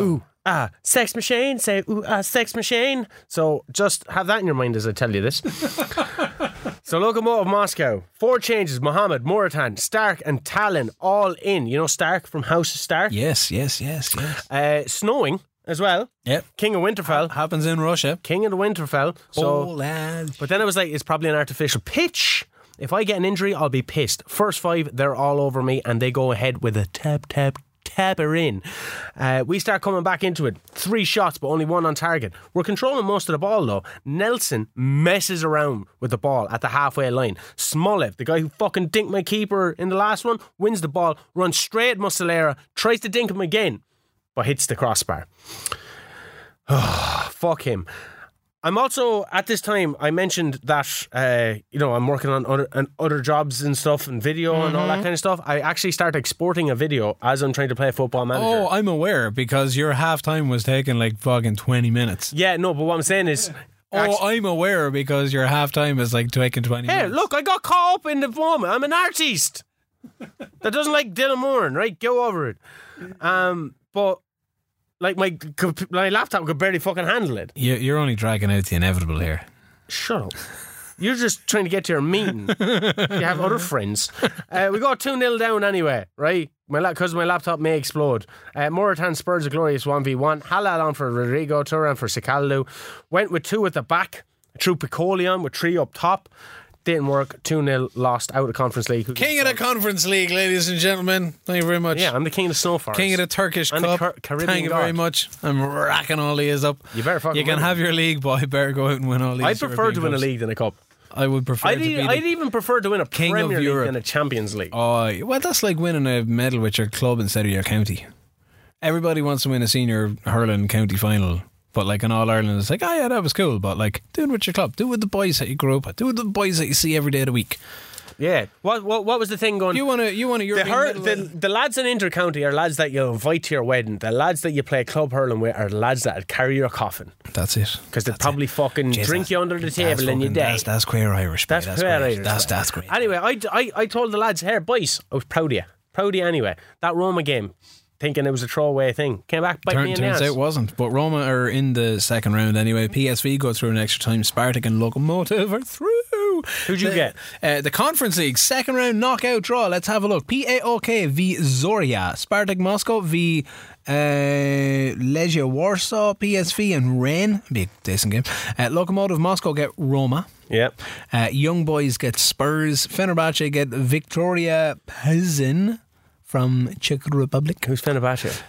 Ooh, ah, sex machine. Say, ooh, ah, sex machine. So just have that in your mind as I tell you this. so Lokomotiv Moscow, four changes: Mohammed, Morutan, Stark, and Talon all in. You know Stark from House of Stark. Yes, yes, yes, yes. Uh, snowing as well. Yep. King of Winterfell. Happens in Russia. King of the Winterfell. So, oh, lad. but then it was like it's probably an artificial pitch. If I get an injury, I'll be pissed. First five, they're all over me, and they go ahead with a tap tap tap her in. Uh, we start coming back into it. Three shots, but only one on target. We're controlling most of the ball though. Nelson messes around with the ball at the halfway line. Smollett, the guy who fucking dinked my keeper in the last one, wins the ball, runs straight at Muslera, tries to dink him again, but hits the crossbar. fuck him. I'm also at this time. I mentioned that uh, you know I'm working on other on other jobs and stuff and video and all that kind of stuff. I actually start exporting a video as I'm trying to play Football Manager. Oh, I'm aware because your halftime was taking like fucking 20 minutes. yeah, no, but what I'm saying is, Oh, I'm aware because your halftime is like taking 20 hey, minutes. look, I got caught up in the moment. I'm an artist that doesn't like Dylan Moore, right? Go over it. Um, but like my my laptop could barely fucking handle it. You- You're only dragging out the inevitable here. Shut up. You're just trying to get to your meeting. you have other friends. Uh, we got 2 0 down anyway, right? My Because my laptop may explode. Uh, Morutan Spurs a glorious 1v1. Halil on for Rodrigo, Turan for Sikalu. Went with two at the back. Threw Piccoli on with three up top. Didn't work. 2 0 lost out of the Conference League. Who King of the Conference League, ladies and gentlemen. Thank you very much. Yeah, I'm the king of the snow forest. King of the Turkish the Cup. Car- Caribbean Thank you very much. I'm racking all these up. You better fucking You can win. have your league, but I better go out and win all these. I prefer European to win a cups. league than a cup. I would prefer I'd, to e- be. I'd even prefer to win a King of Premier League Europe. than a Champions League. Oh, well, that's like winning a medal with your club instead of your county. Everybody wants to win a senior hurling county final, but like in All Ireland, it's like, oh yeah, that was cool. But like, do it with your club. Do it with the boys that you grew up with. Do it with the boys that you see every day of the week. Yeah. What, what what was the thing going? You want to, you want to. the, hur- the, eh? the lads in intercounty are lads that you invite to your wedding. The lads that you play club hurling with are the lads that carry your coffin That's it. because they probably it. fucking Jeez, drink you under the table and you fucking- die. That's, that's queer Irish. That's that's fair, great. Irish. That's that's great. Anyway, I, I, I told the lads, here, boys, I was proud of you. Proud of you anyway. That Roma game, thinking it was a throwaway thing, came back, bite Turn, me in the turns out it wasn't. But Roma are in the second round anyway. PSV go through an extra time. Spartak and Lokomotiv are through. Who'd you the, get? Uh, the Conference League second round knockout draw. Let's have a look. PAOK v Zorya. Spartak Moscow v uh, Legia Warsaw. PSV and Rennes. Be a decent game. Uh, Lokomotiv Moscow get Roma. Yeah. Uh, Young Boys get Spurs. Fenerbahce get Viktoria Plzen from Czech Republic. Who's Fenerbahce?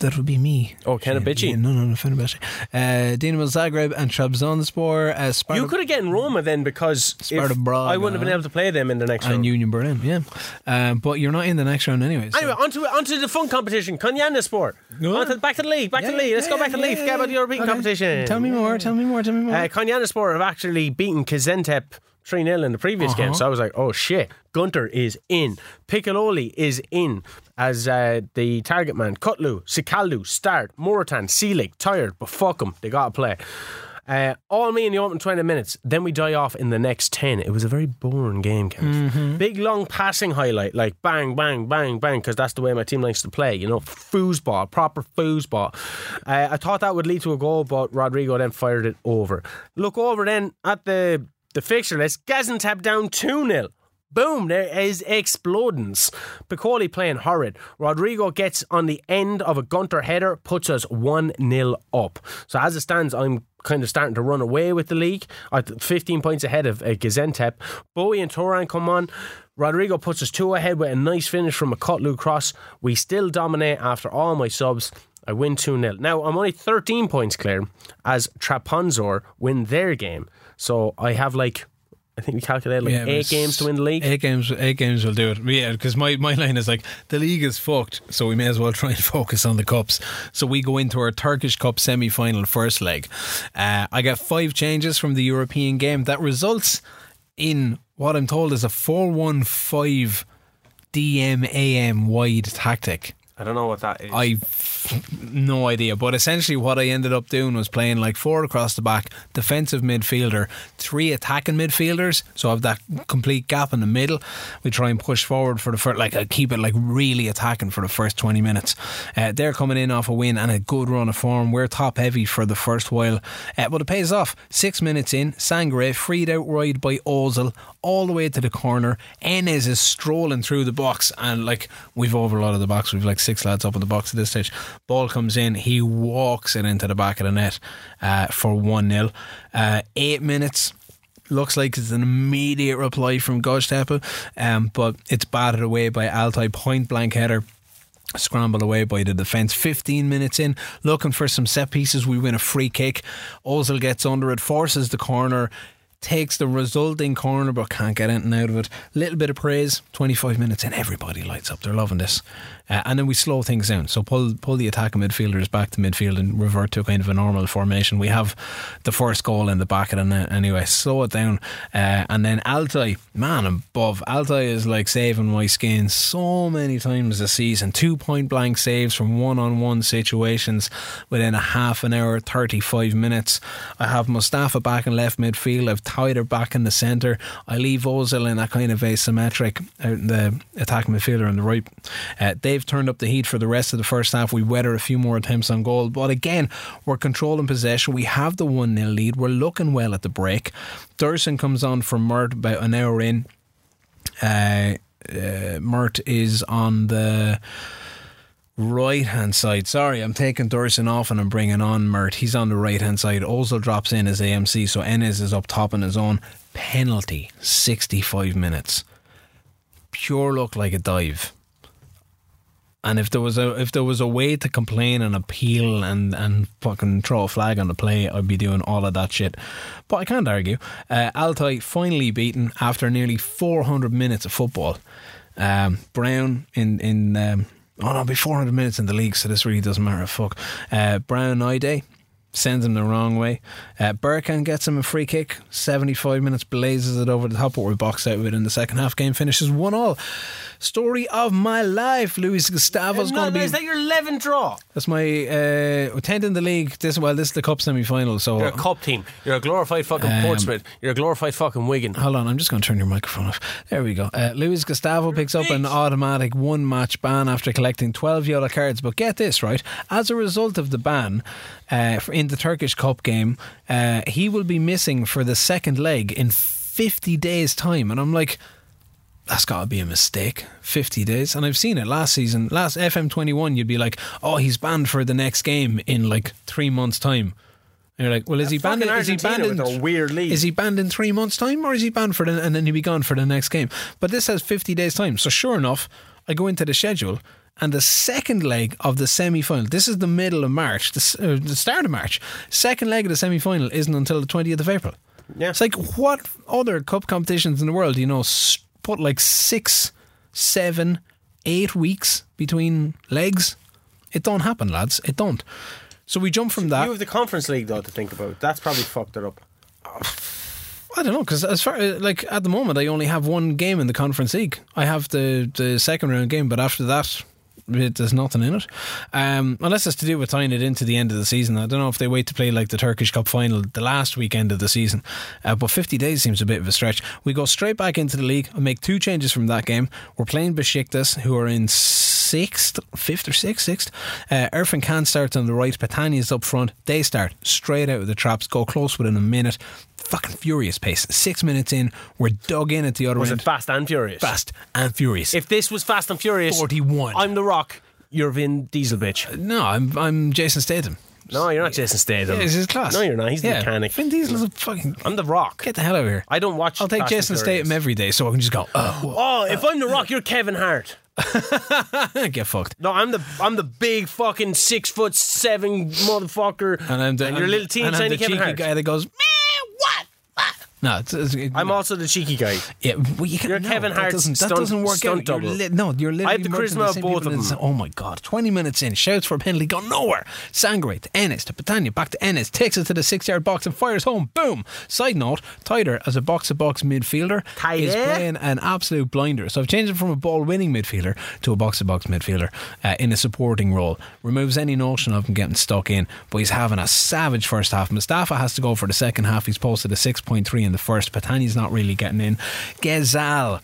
That would be me. Oh, Kenabichi. Yeah, no, no, no, Fenerbahce. Uh, Dinamo Zagreb and Trabzonspor. Uh, Sparta You could have gotten Roma then because Sparta Braga. I wouldn't have been able to play them in the next and round. Union Berlin, yeah. Um, but you're not in the next round anyway. so- Anyway, onto onto the fun competition. Go on. Onto, back to the league, back to the league. Let's go back to the league. Forget about the European Okay. competition. Tell me more, tell me more, tell me more. Uh, Konyaspor have actually beaten Gaziantep 3 0 in the previous Uh-huh. game. So I was like, oh shit, Gunter is in. Piccoli is in as uh, the target man. Kutlu, Sikalu, Start, Morutan, Seelig, tired, but fuck them. They got to play. Uh, all me in the opening 20 minutes. Then we die off in the next 10. It was a very boring game, Kenneth. Mm-hmm. Big long passing highlight, like bang, bang, bang, bang, because that's the way my team likes to play. You know, foosball, proper foosball. Uh, I thought that would lead to a goal, but Rodrigo then fired it over. Look over then at the, the fixture list. Gaziantep down 2 0. Boom, there is explodings. Piccoli playing horrid. Rodrigo gets on the end of a Gunter header, puts us 1 0 up. So as it stands, I'm kind of starting to run away with the league. I'm 15 points ahead of uh, Gaziantep. Bowie and Turan come on. Rodrigo puts us two ahead with a nice finish from a Kutlu cross. We still dominate after all my subs. I win 2 0. Now, I'm only 13 points clear as Trabzonspor win their game. So I have like, I think we calculated like Yeah, eight games to win the league. Eight games, eight games will do it. Yeah, because my, my line is like the league is fucked, so we may as well try and focus on the cups. So we go into our Turkish Cup semi final first leg. Uh, I get five changes from the European game that results in what I'm told is a four-one-five DMAM wide tactic. I don't know what that is. I've no idea, but essentially what I ended up doing was playing like four across the back, defensive midfielder, three attacking midfielders. So I have that complete gap in the middle. We try and push forward for the first, like I keep it like really attacking for the first twenty minutes. Uh, they're coming in off a win and a good run of form. We're top heavy for the first while, uh, but it pays off. Six minutes in, Sangare freed out wide by Ozil all the way to the corner. Enes is strolling through the box, and like we've overloaded the box. We've like six lads up in the box at this stage. Ball comes in, he walks it into the back of the net uh, for 1 0. Uh, eight minutes. Looks like it's an immediate reply from Goztepe, um, but it's batted away by Altay point blank header scrambled away by the defence. 15 minutes in, looking for some set pieces. We win a free kick. Ozil gets under it, forces the corner. takes the resulting corner but can't get anything out of it. Little bit of praise, 25 minutes in, everybody lights up. They're loving this. Uh, and then we slow things down. So pull pull the attacking midfielders back to midfield and revert to kind of a normal formation. We have the first goal in the back of the net anyway. Slow it down. Uh, and then Altay, man above. Altay is like saving my skin so many times this season. Two point blank saves from one on one situations within a half an hour, 35 minutes. I have Mustafa back in left midfield. I've Tyder back in the centre. I leave Ozil in that kind of asymmetric out in the attacking midfielder on the right. Uh, they've turned up the heat for the rest of the first half. We weather a few more attempts on goal, but again, we're controlling possession. We have the 1 0 lead. We're looking well at the break. Thurston comes on for Mert about an hour in. Uh, uh, Mert is on the right hand side. Sorry, I'm taking Thurston off and I'm bringing on Mert. He's on the right hand side. Also drops in as AMC, so Enes is up top on his own. Penalty, 65 minutes. Pure look like a dive. And if there was a if there was a way to complain and appeal and, and fucking throw a flag on the play, I'd be doing all of that shit. But I can't argue. Uh, Altay finally beaten after nearly 400 minutes of football. Um, Brown in in um, oh no, be 400 minutes in the league, so this really doesn't matter. Fuck. Uh, Brown Ide sends him the wrong way. Uh, Burkan gets him a free kick. 75 minutes blazes it over the top, but we're boxed out with it in the second half. Game finishes 1 all. Story of my life. Luis Gustavo's No, going to be. is that your 11th draw? That's my uh, 10th in the league. This well, this is the cup semi final. So You're a cup team. You're a glorified fucking Um, Portsmouth. You're a glorified fucking Wigan. Hold on, I'm just going to turn your microphone off. There we go. Uh, Luis Gustavo picks up an automatic one match ban after collecting 12 yellow cards. But get this, right? As a result of the ban uh, in the Turkish Cup game, uh, he will be missing for the second leg in 50 days' time. And I'm like, that's got to be a mistake. 50 days. And I've seen it last season. Last FM21, you'd be like, oh, he's banned for the next game in like three months' time. And you're like, well, is he banned? in- Is he banned in their weird league. Is he banned in three months' time, or is he banned for the and then he'll be gone for the next game? But this has 50 days' time. So sure enough, I go into the schedule, and the second leg of the semi final. This is the middle of March, the, uh, the start of March. Second leg of the semi final isn't until the 20th of April. Yeah. It's like what other cup competitions in the world, you know, put like six, seven, eight weeks between legs? It don't happen, lads. It don't. So we jump from that. You have the Conference League though to think about. That's probably fucked it up. I don't know because as far like at the moment, I only have one game in the Conference League. I have the the second round game, but after that. There's nothing in it, um, unless it's to do with tying it into the end of the season. I don't know if they wait to play like the Turkish Cup final the last weekend of the season, uh, but 50 days seems a bit of a stretch. We go straight back into the league. I make two changes from that game. We're playing Besiktas, who are in sixth, fifth or sixth, sixth. Uh, Irfan Can starts on the right. Patania's up front. They start straight out of the traps. Go close within a minute. Fucking furious pace. Six minutes in, we're dug in at the other Was end. it Fast and Furious? Fast and furious. If this was Fast and Furious, 41. I'm The Rock. You're Vin Diesel, bitch. no, I'm I'm Jason Statham. No, you're not Jason Statham. Yeah, he's his class. No, you're not. He's the yeah. mechanic. Vin Diesel's a fucking. I'm The Rock. Get the hell out of here. I don't watch. I'll take Fast Jason. Statham every day, so I can just go. Oh, Oh, if I'm The Rock, you're Kevin Hart. get fucked. No, I'm the I'm the big fucking six foot seven motherfucker, And I'm the and you're a little teeny and I'm tiny the Kevin Hart. guy that goes. "Meh, what? What?" No, it's, it's, it, I'm also the cheeky guy. Yeah, well, you can, You're no, Kevin that doesn't, that stunt- doesn't work stunt out. You're li- no, you're literally I have the charisma of both of them. sa- Oh my god! Twenty minutes in, shouts for a penalty, go nowhere. Sangare to Enes to Patania, back to Enes, takes it to the six-yard box and fires home. Boom! Side note: Tyder, as a box-to-box midfielder, is playing an absolute blinder. So I've changed him from a ball-winning midfielder to a box-to-box midfielder uh, in a supporting role. Removes any notion of him getting stuck in, but he's having a savage first half. Mustafa has to go for the second half. He's posted a six point three in the first. Patani's not really getting in. Ghezzal.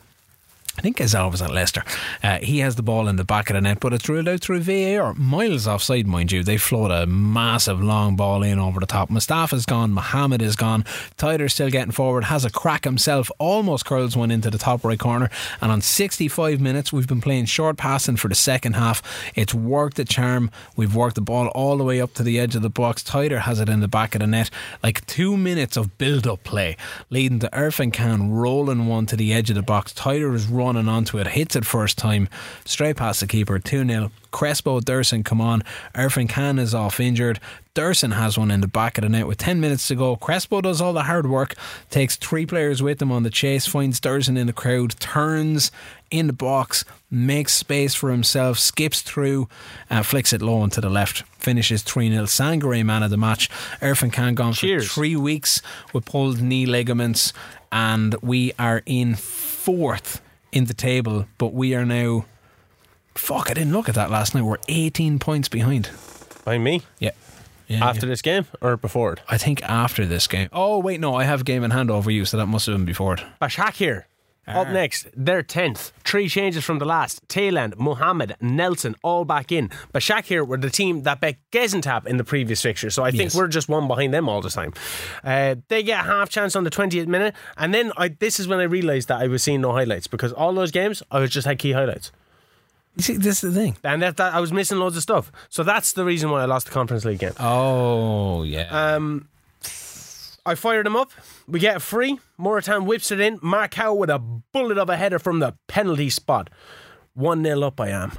I think Ghezzal was at Leicester. Uh, he has the ball in the back of the net, but it's ruled out through VAR. Miles offside, mind you. They float a massive long ball in over the top. Mustafa's gone. Mohammed is gone. Tyder's still getting forward. Has a crack himself. Almost curls one into the top right corner. And on 65 minutes, we've been playing short passing for the second half. It's worked a charm. We've worked the ball all the way up to the edge of the box. Tyder has it in the back of the net. Like two minutes of build up play, leading to Irfan Can rolling one to the edge of the box. Tyder is running onto it, hits it first time, straight past the keeper, 2 0. Crespo, Dursun come on. Irfan Can is off injured. Dursun has one in the back of the net with 10 minutes to go. Crespo does all the hard work, takes three players with him on the chase, finds Dursun in the crowd, turns in the box, makes space for himself, skips through, and flicks it low into the left. Finishes 3 0. Sangare man of the match. Irfan Can gone Cheers. for three weeks with pulled knee ligaments, and we are in fourth in the table, but we are now. Fuck, I didn't look at that last night. We're 18 points behind. By me? Yeah. yeah After this game or before it? I think after this game. Oh, wait, no, I have a game in hand over you, so that must have been before it. Bashakir. Up next, they're 10th. Three changes from the last. Thailand, Mohammed, Nelson, all back in. Bashakir were the team that bet Gaziantep in the previous fixture, so I think Yes. we're just one behind them all the time. Uh, they get a half chance on the 20th minute, and then I, this is when I realised that I was seeing no highlights because all those games, I was just had key highlights. You see, this is the thing. And that, that I was missing loads of stuff. So that's the reason why I lost the Conference League game. Oh, yeah. Um, I fired him up. We get a free. Morutan whips it in. Mark Howe with a bullet of a header from the penalty spot. 1 0 up I am.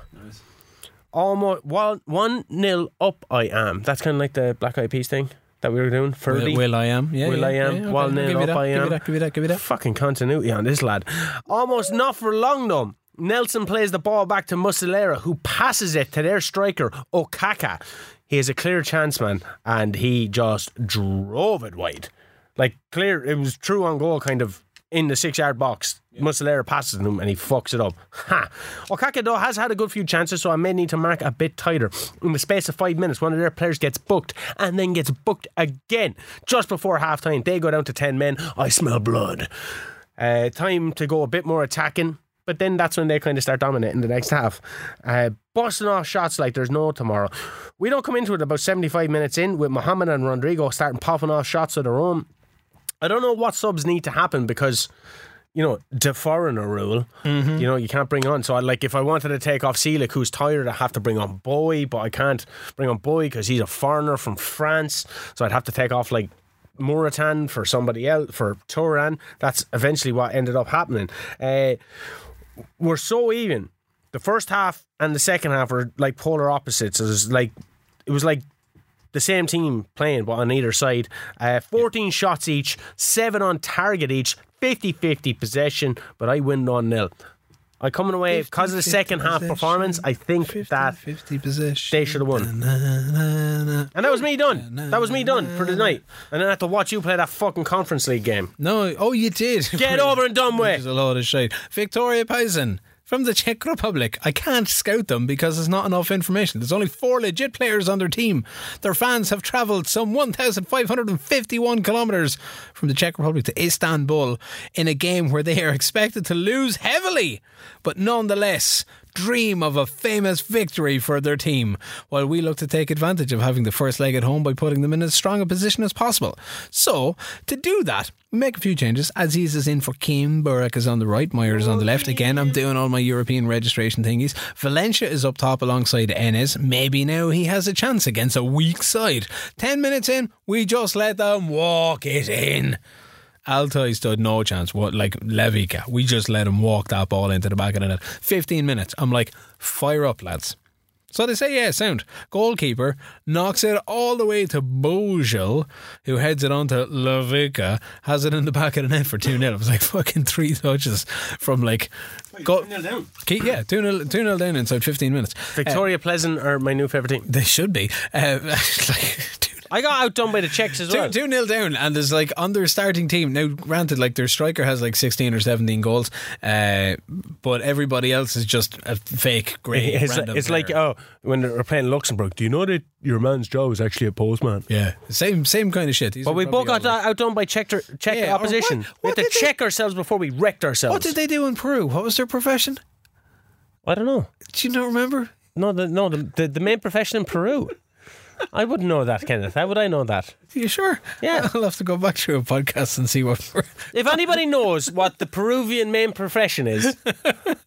Almost one, 1 0 up I am. That's kind of like the Black Eyed Peas thing that we were doing. Ferdy. will, will I am? Yeah. Will yeah, I am? yeah, okay. Nil up that, I give am. you that, give you that, give you that. Fucking continuity on this lad. Almost not for long though. Nelson plays the ball back to Muslera, who passes it to their striker, Okaka. He has a clear chance, man, and he just drove it wide. Like, clear, it was true on goal, kind of in the six yard box. Muslera passes him and he fucks it up. Ha! Okaka, though, has had a good few chances, so I may need to mark a bit tighter. In the space of five minutes, one of their players gets booked and then gets booked again. Just before half time, they go down to 10 men. I smell blood. Uh, time to go a bit more attacking. But then that's when they kind of start dominating the next half. Uh, busting off shots like there's no tomorrow. We don't come into it about 75 minutes in with Mohamed and Rodrigo starting popping off shots of their own. I don't know what subs need to happen because, you know, the foreigner rule, you know, you can't bring on. So, I, like, if I wanted to take off Seelick, who's tired, I have to bring on Boy, but I can't bring on Boy because he's a foreigner from France. So, I'd have to take off, like, Morutan for somebody else, for Turan. That's eventually what ended up happening. Uh, we're so even. The first half and the second half were like polar opposites. It was like it was like the same team playing, but on either side. Uh, 14 shots each, seven on target each, 50-50 possession, but I win 1 0. I coming away because of the 50-50 second half performance. I think 50, that 50 possession. they should have won. Na, na, na. And that was me done. That was me done for the night. And then I had to watch you play that fucking Conference League game. No, oh, you did. Get over and done with. a load of shit. Viktoria Plzen from the Czech Republic. I can't scout them because there's not enough information. There's only four legit players on their team. Their fans have travelled some 1,551 kilometres from the Czech Republic to Istanbul in a game where they are expected to lose heavily, but nonetheless dream of a famous victory for their team, while we look to take advantage of having the first leg at home by putting them in as strong a position as possible. So, to do that, make a few changes. Aziz is in for Kim, Burak is on the right, Meyer is on the left. Again, I'm doing all my European registration thingies. Valencia is up top alongside Enes. Maybe now he has a chance against a weak side. Ten minutes in, we just let them walk it in. Altay stood no chance. What like Levica? We just let him walk that ball into the back of the net. Fifteen minutes. I'm like, fire up, lads. So they say, yeah, sound. Goalkeeper knocks it all the way to Bojel, who heads it on to Levica, has it in the back of the net for 2 0. It was like fucking three touches from like. Go, down. Keep- yeah, 2 0 2 0 down inside 15 minutes. Victoria Pleasant are my new favourite team. They should be. Uh, like, dude, I got outdone by the Czechs as well. Two, two nil down, and there's like on their starting team now. Granted, like their striker has like sixteen or seventeen goals, uh, but everybody else is just a fake great. It's, random it's like oh, when they're playing Luxembourg. Do you know that your man's job is actually a postman? yeah, same same kind of shit. These But are we both got like- outdone by Czech, Czech Yeah, opposition. what- we had to did they- check ourselves before we wrecked ourselves. What did they do in Peru? What was their profession? I don't know. Do you not remember? No, the no the, the, the main profession in Peru. I wouldn't know that, Kenneth. How would I know that? You sure? Yeah. I'll have to go back through a podcast and see what. If anybody knows what the Peruvian main profession is,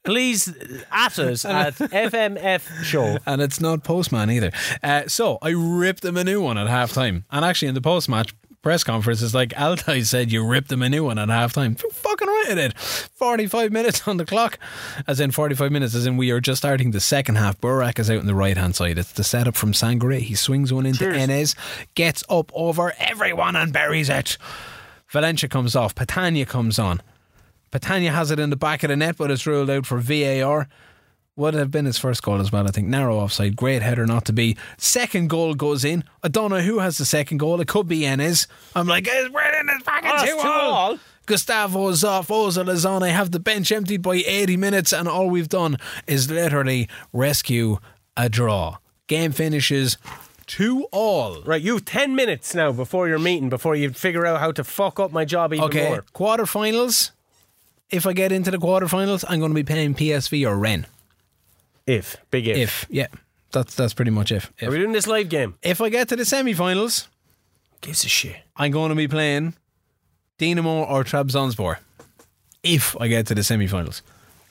please at us at FMF Show. and it's not postman either. Uh, so I ripped them a new one at halftime. And actually, in the post match, press conference is like Altay said, you ripped them a new one at halftime. Fucking right, I did. 45 minutes on the clock. As in 45 minutes, as in we are just starting the second half. Burak is out on the right hand side. It's the setup from Sangare. He swings one into Cheers. Enes, gets up over everyone and buries it. Valencia comes off. Patania comes on. Patania has it in the back of the net, but it's ruled out for VAR. Would have been his first goal as well, I think. Narrow offside. Great header not to be. Second goal goes in. I don't know who has the second goal. It could be Enes. I'm like, it's Brennan, it's back Oh, at it's two two all. all. Gustavo's off. Ozil is on. I have the bench emptied by 80 minutes, and all we've done is literally rescue a draw. Game finishes two all. Right, you have 10 minutes now before your meeting, before you figure out how to fuck up my job even Okay, more. quarterfinals. If I get into the quarterfinals, I'm going to be paying PSV or Ren. If. Big if. If yeah, that's that's pretty much if. Are we If, doing this live game? if I get to the semi-finals, Gives a shit. I'm going to be playing Dinamo or Trabzonspor. If I get to the semi-finals,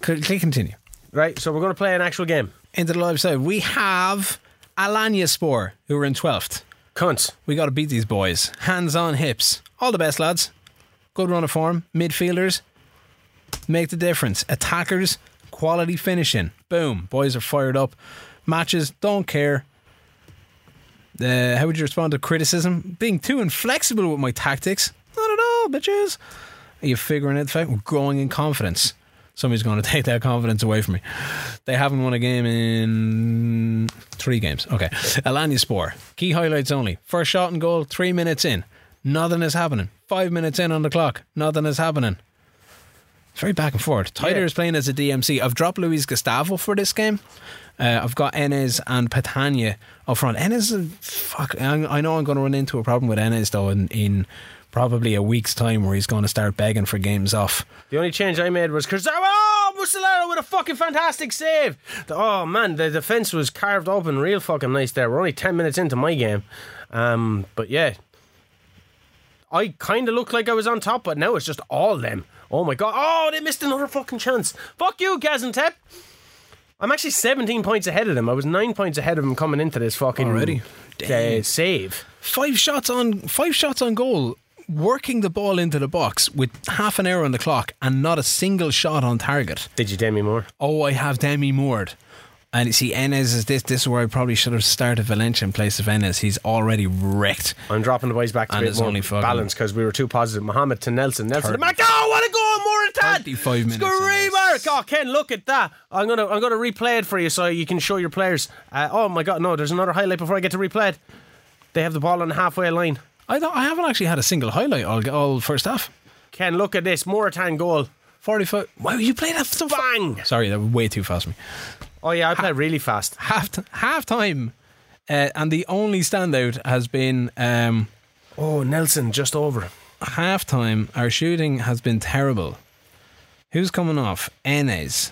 click continue. Right, so we're going to play an actual game. Into the live side, we have Alanya Spor, who are in twelfth. Cunts. We got to beat these boys. Hands on hips. All the best, lads. Good run of form. Midfielders make the difference. Attackers, quality finishing. Boom. Boys are fired up. Matches, don't care. Uh, how would you respond to criticism? Being too inflexible with my tactics? Not at all, bitches. Are you figuring it out? We're growing in confidence. Somebody's going to take that confidence away from me. They haven't won a game in three games. Okay. Alanya Spor. Key highlights only. First shot and goal, three minutes in. Nothing is happening. Five minutes in on the clock. Nothing is happening. It's very back and forth. Tyler Yeah. is playing as a DMC. I've dropped Luis Gustavo for this game. Uh, I've got Enes and Patania up front. Enes, fuck, I I know I'm going to run into a problem with Enes though in, in probably a week's time where he's going to start begging for games off. The only change I made was Kurzawa. Oh, Muslera with a fucking fantastic save. The- oh, man, the defence was carved open real fucking nice there. We're only 10 minutes into my game. Um, but yeah. I kind of looked like I was on top, but now it's just all them. Oh my god. Oh, they missed another fucking chance. Fuck you, Gaziantep. I'm actually 17 points ahead of them. I was 9 points ahead of them coming into this fucking Already? uh, save. Five shots on five shots on goal, working the ball into the box with half an hour on the clock and not a single shot on target. Did you, Demi Moore? Oh, I have Demi Moored. And see, Enes is this. This is where I probably should have started Valencia in place of Enes. He's already wrecked. I'm dropping the boys back to And a bit it's more only balance because we were too positive. Mohammed to Nelson, Nelson to Mac. Oh, what a goal, Morutan! 35 minutes in Screamer! Oh, Ken, look at that. I'm gonna, I'm gonna replay it for you so you can show your players. Uh, oh my God, no! There's another highlight before I get to replay it. They have the ball on the halfway line. I don't, I haven't actually had a single highlight all, all first half. Ken, look at this Morutan goal. 45. Wow, you played that so fa- Bang! Sorry, that was way too fast for me. Oh yeah, I play really fast. Half, t- half time. Uh, and the only standout has been um, Oh, Nelson just over. Half time. Our shooting has been terrible. Who's coming off? Enes.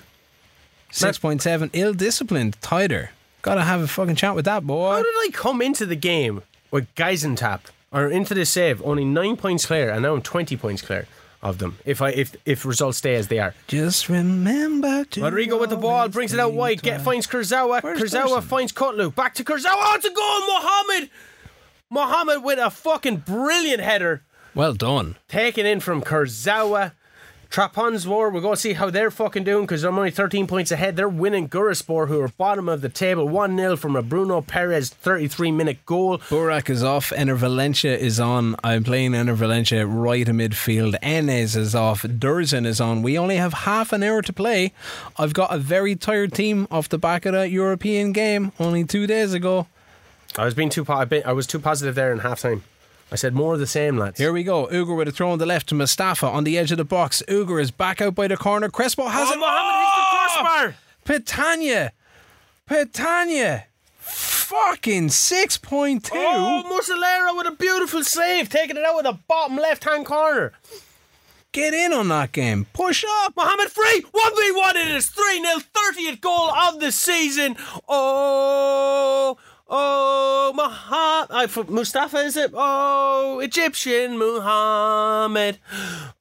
6.7. Ill disciplined. Tighter. Gotta have a fucking chat with that boy. How did I come into the game with Gaziantep or into the save only nine points clear, and now I'm 20 points clear of them if I if if results stay as they are. Just remember to. Rodrigo with the ball brings it out wide. Get finds Kurzawa. Where's Kurzawa Person? finds Kutlu. Back to Kurzawa. Oh, it's a goal, Mohammed. Mohammed with a fucking brilliant header Well done. taken in from Kurzawa. Trabzonspor, we're going to see how they're fucking doing because I'm only 13 points ahead. They're winning Guraspor, who are bottom of the table, 1 0 from a Bruno Perez 33 minute goal. Burak is off. Enner Valencia is on. I'm playing Enner Valencia right in midfield. Enes is off. Dursun is on. We only have half an hour to play. I've got a very tired team off the back of that European game only two days ago. I was being too po- I I was too positive there in halftime. I said more of the same, lads. Here we go. Uger with a throw on the left to Mustafa on the edge of the box. Uger is back out by the corner. Crespo has oh, it. Mohammed hits the crossbar. Patania. Patania. Fucking 6.2. Oh, Muslera with a beautiful save, taking it out with the bottom left hand corner. Get in on that game. Push up. Mohammed free, 1v1 it is 3 0, 30th goal of the season. Oh, Oh, Muhammad. I, for Mustafa, is it? Oh, Egyptian Muhammad.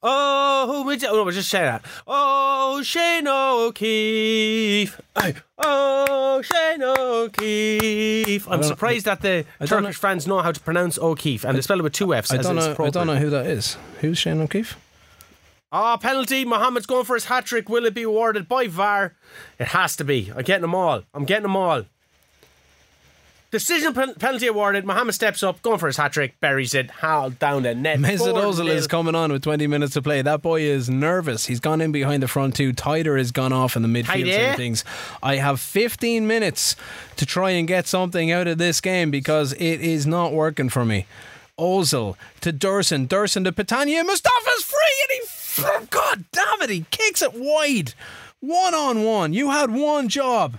Oh, we, oh, no, just saying that. Oh, Shane O'Keefe. Oh, Shane O'Keefe. I'm surprised that the Turkish fans know how to pronounce O'Keefe and they spell it with two F's. I as don't know. I don't know who that is. Who's Shane O'Keefe? Ah, penalty. Mohammed's going for his hat trick. Will it be awarded by VAR? It has to be. I'm getting them all. I'm getting them all. Decision pen- penalty awarded. Mohammed steps up, going for his hat trick, buries it, how down the net. Mesut Ozil is coming on with 20 minutes to play. That boy is nervous. He's gone in behind the front two. Tider has gone off in the midfield side of things. I have 15 minutes to try and get something out of this game because it is not working for me. Ozil to Dursun, Dursun to Patania. Mustafa's free and he, God damn it, he kicks it wide. One on one. You had one job.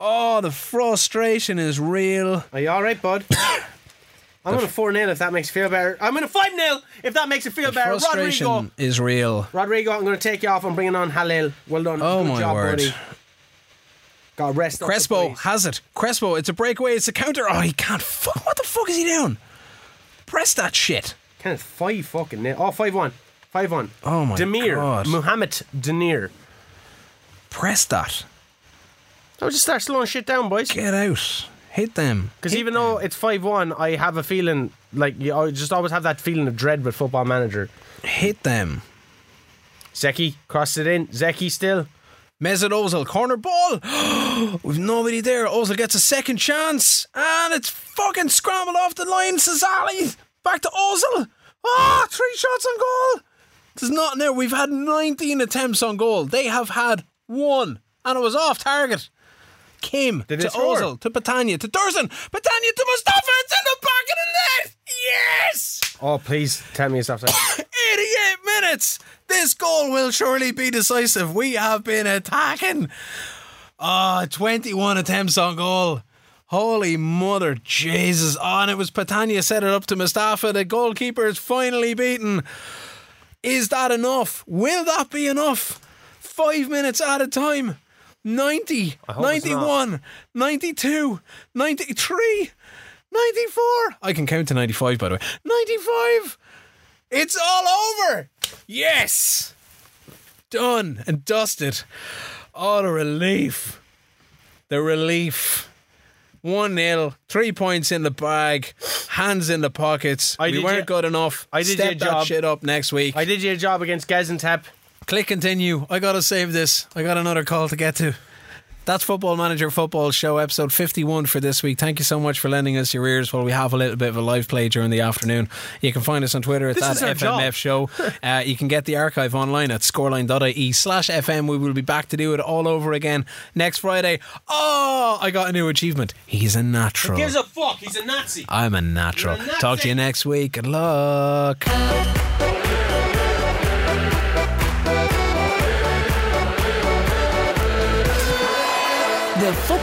Oh, the frustration is real. Are you all right, bud? I'm going to 4 0 if that makes you feel better. I'm going to 5 0 if that makes you feel better. Frustration Rodrigo. is real. Rodrigo, I'm going to take you off. I'm bringing on Halil. Well done. Oh, Good my job, word. buddy. Got rest up Crespo has it. Crespo, it's a breakaway. It's a counter. Oh, he can't. Fuck. What the fuck is he doing? Press that shit. Kenneth, 5 fucking nil. Oh, 5 1. 5 1. Oh, my God. Demir. God. Muhammad Demir. Press that. I'll just start slowing shit down, boys. Get out. Hit them. Because even though it's 5 1, I have a feeling, like, you I just always have that feeling of dread with football manager. hit them. Zeki crossed it in. Zeki still. Mesut Ozil corner ball. We've nobody there. Ozil gets a second chance, and it's fucking scrambled off the line. Cesali back to Ozil. Ah, three shots on goal. There's nothing there. We've had 19 attempts on goal. They have had one, and it was off target. Kim Did to? Ozil to Patania to Dursun. Patania to Mustafa. It's in the back of the net. Yes. Oh, please tell me it's offside. 88 minutes. This goal will surely be decisive. We have been attacking. Ah, 21 attempts on goal. Holy mother Jesus. Oh, and it was Patania set it up to Mustafa. The goalkeeper is finally beaten. Is that enough? Will that be enough? Five minutes at a time. 90, 91, 92, 93, 94. I can count to 95, by the way. 95. It's all over. Yes. Done and dusted. Oh, the relief. The relief. 1 0, three points in the bag, hands in the pockets. I we weren't your- good enough. I did Step your that job. shit up next week. I did your job against Gaziantep. Click continue. I gotta save this. I got another call to get to. That's Football Manager Football Show, episode 51 for this week. Thank you so much for lending us your ears while we have a little bit of a live play during the afternoon. You can find us on Twitter at This that FMF. Show. Uh, you can get the archive online at scoreline.ie slash FM. We will be back to do it all over again next Friday. Oh, I got a new achievement. He's a natural. He gives a fuck. He's a Nazi. I'm a natural. A Nazi. Talk to you next week. Good luck.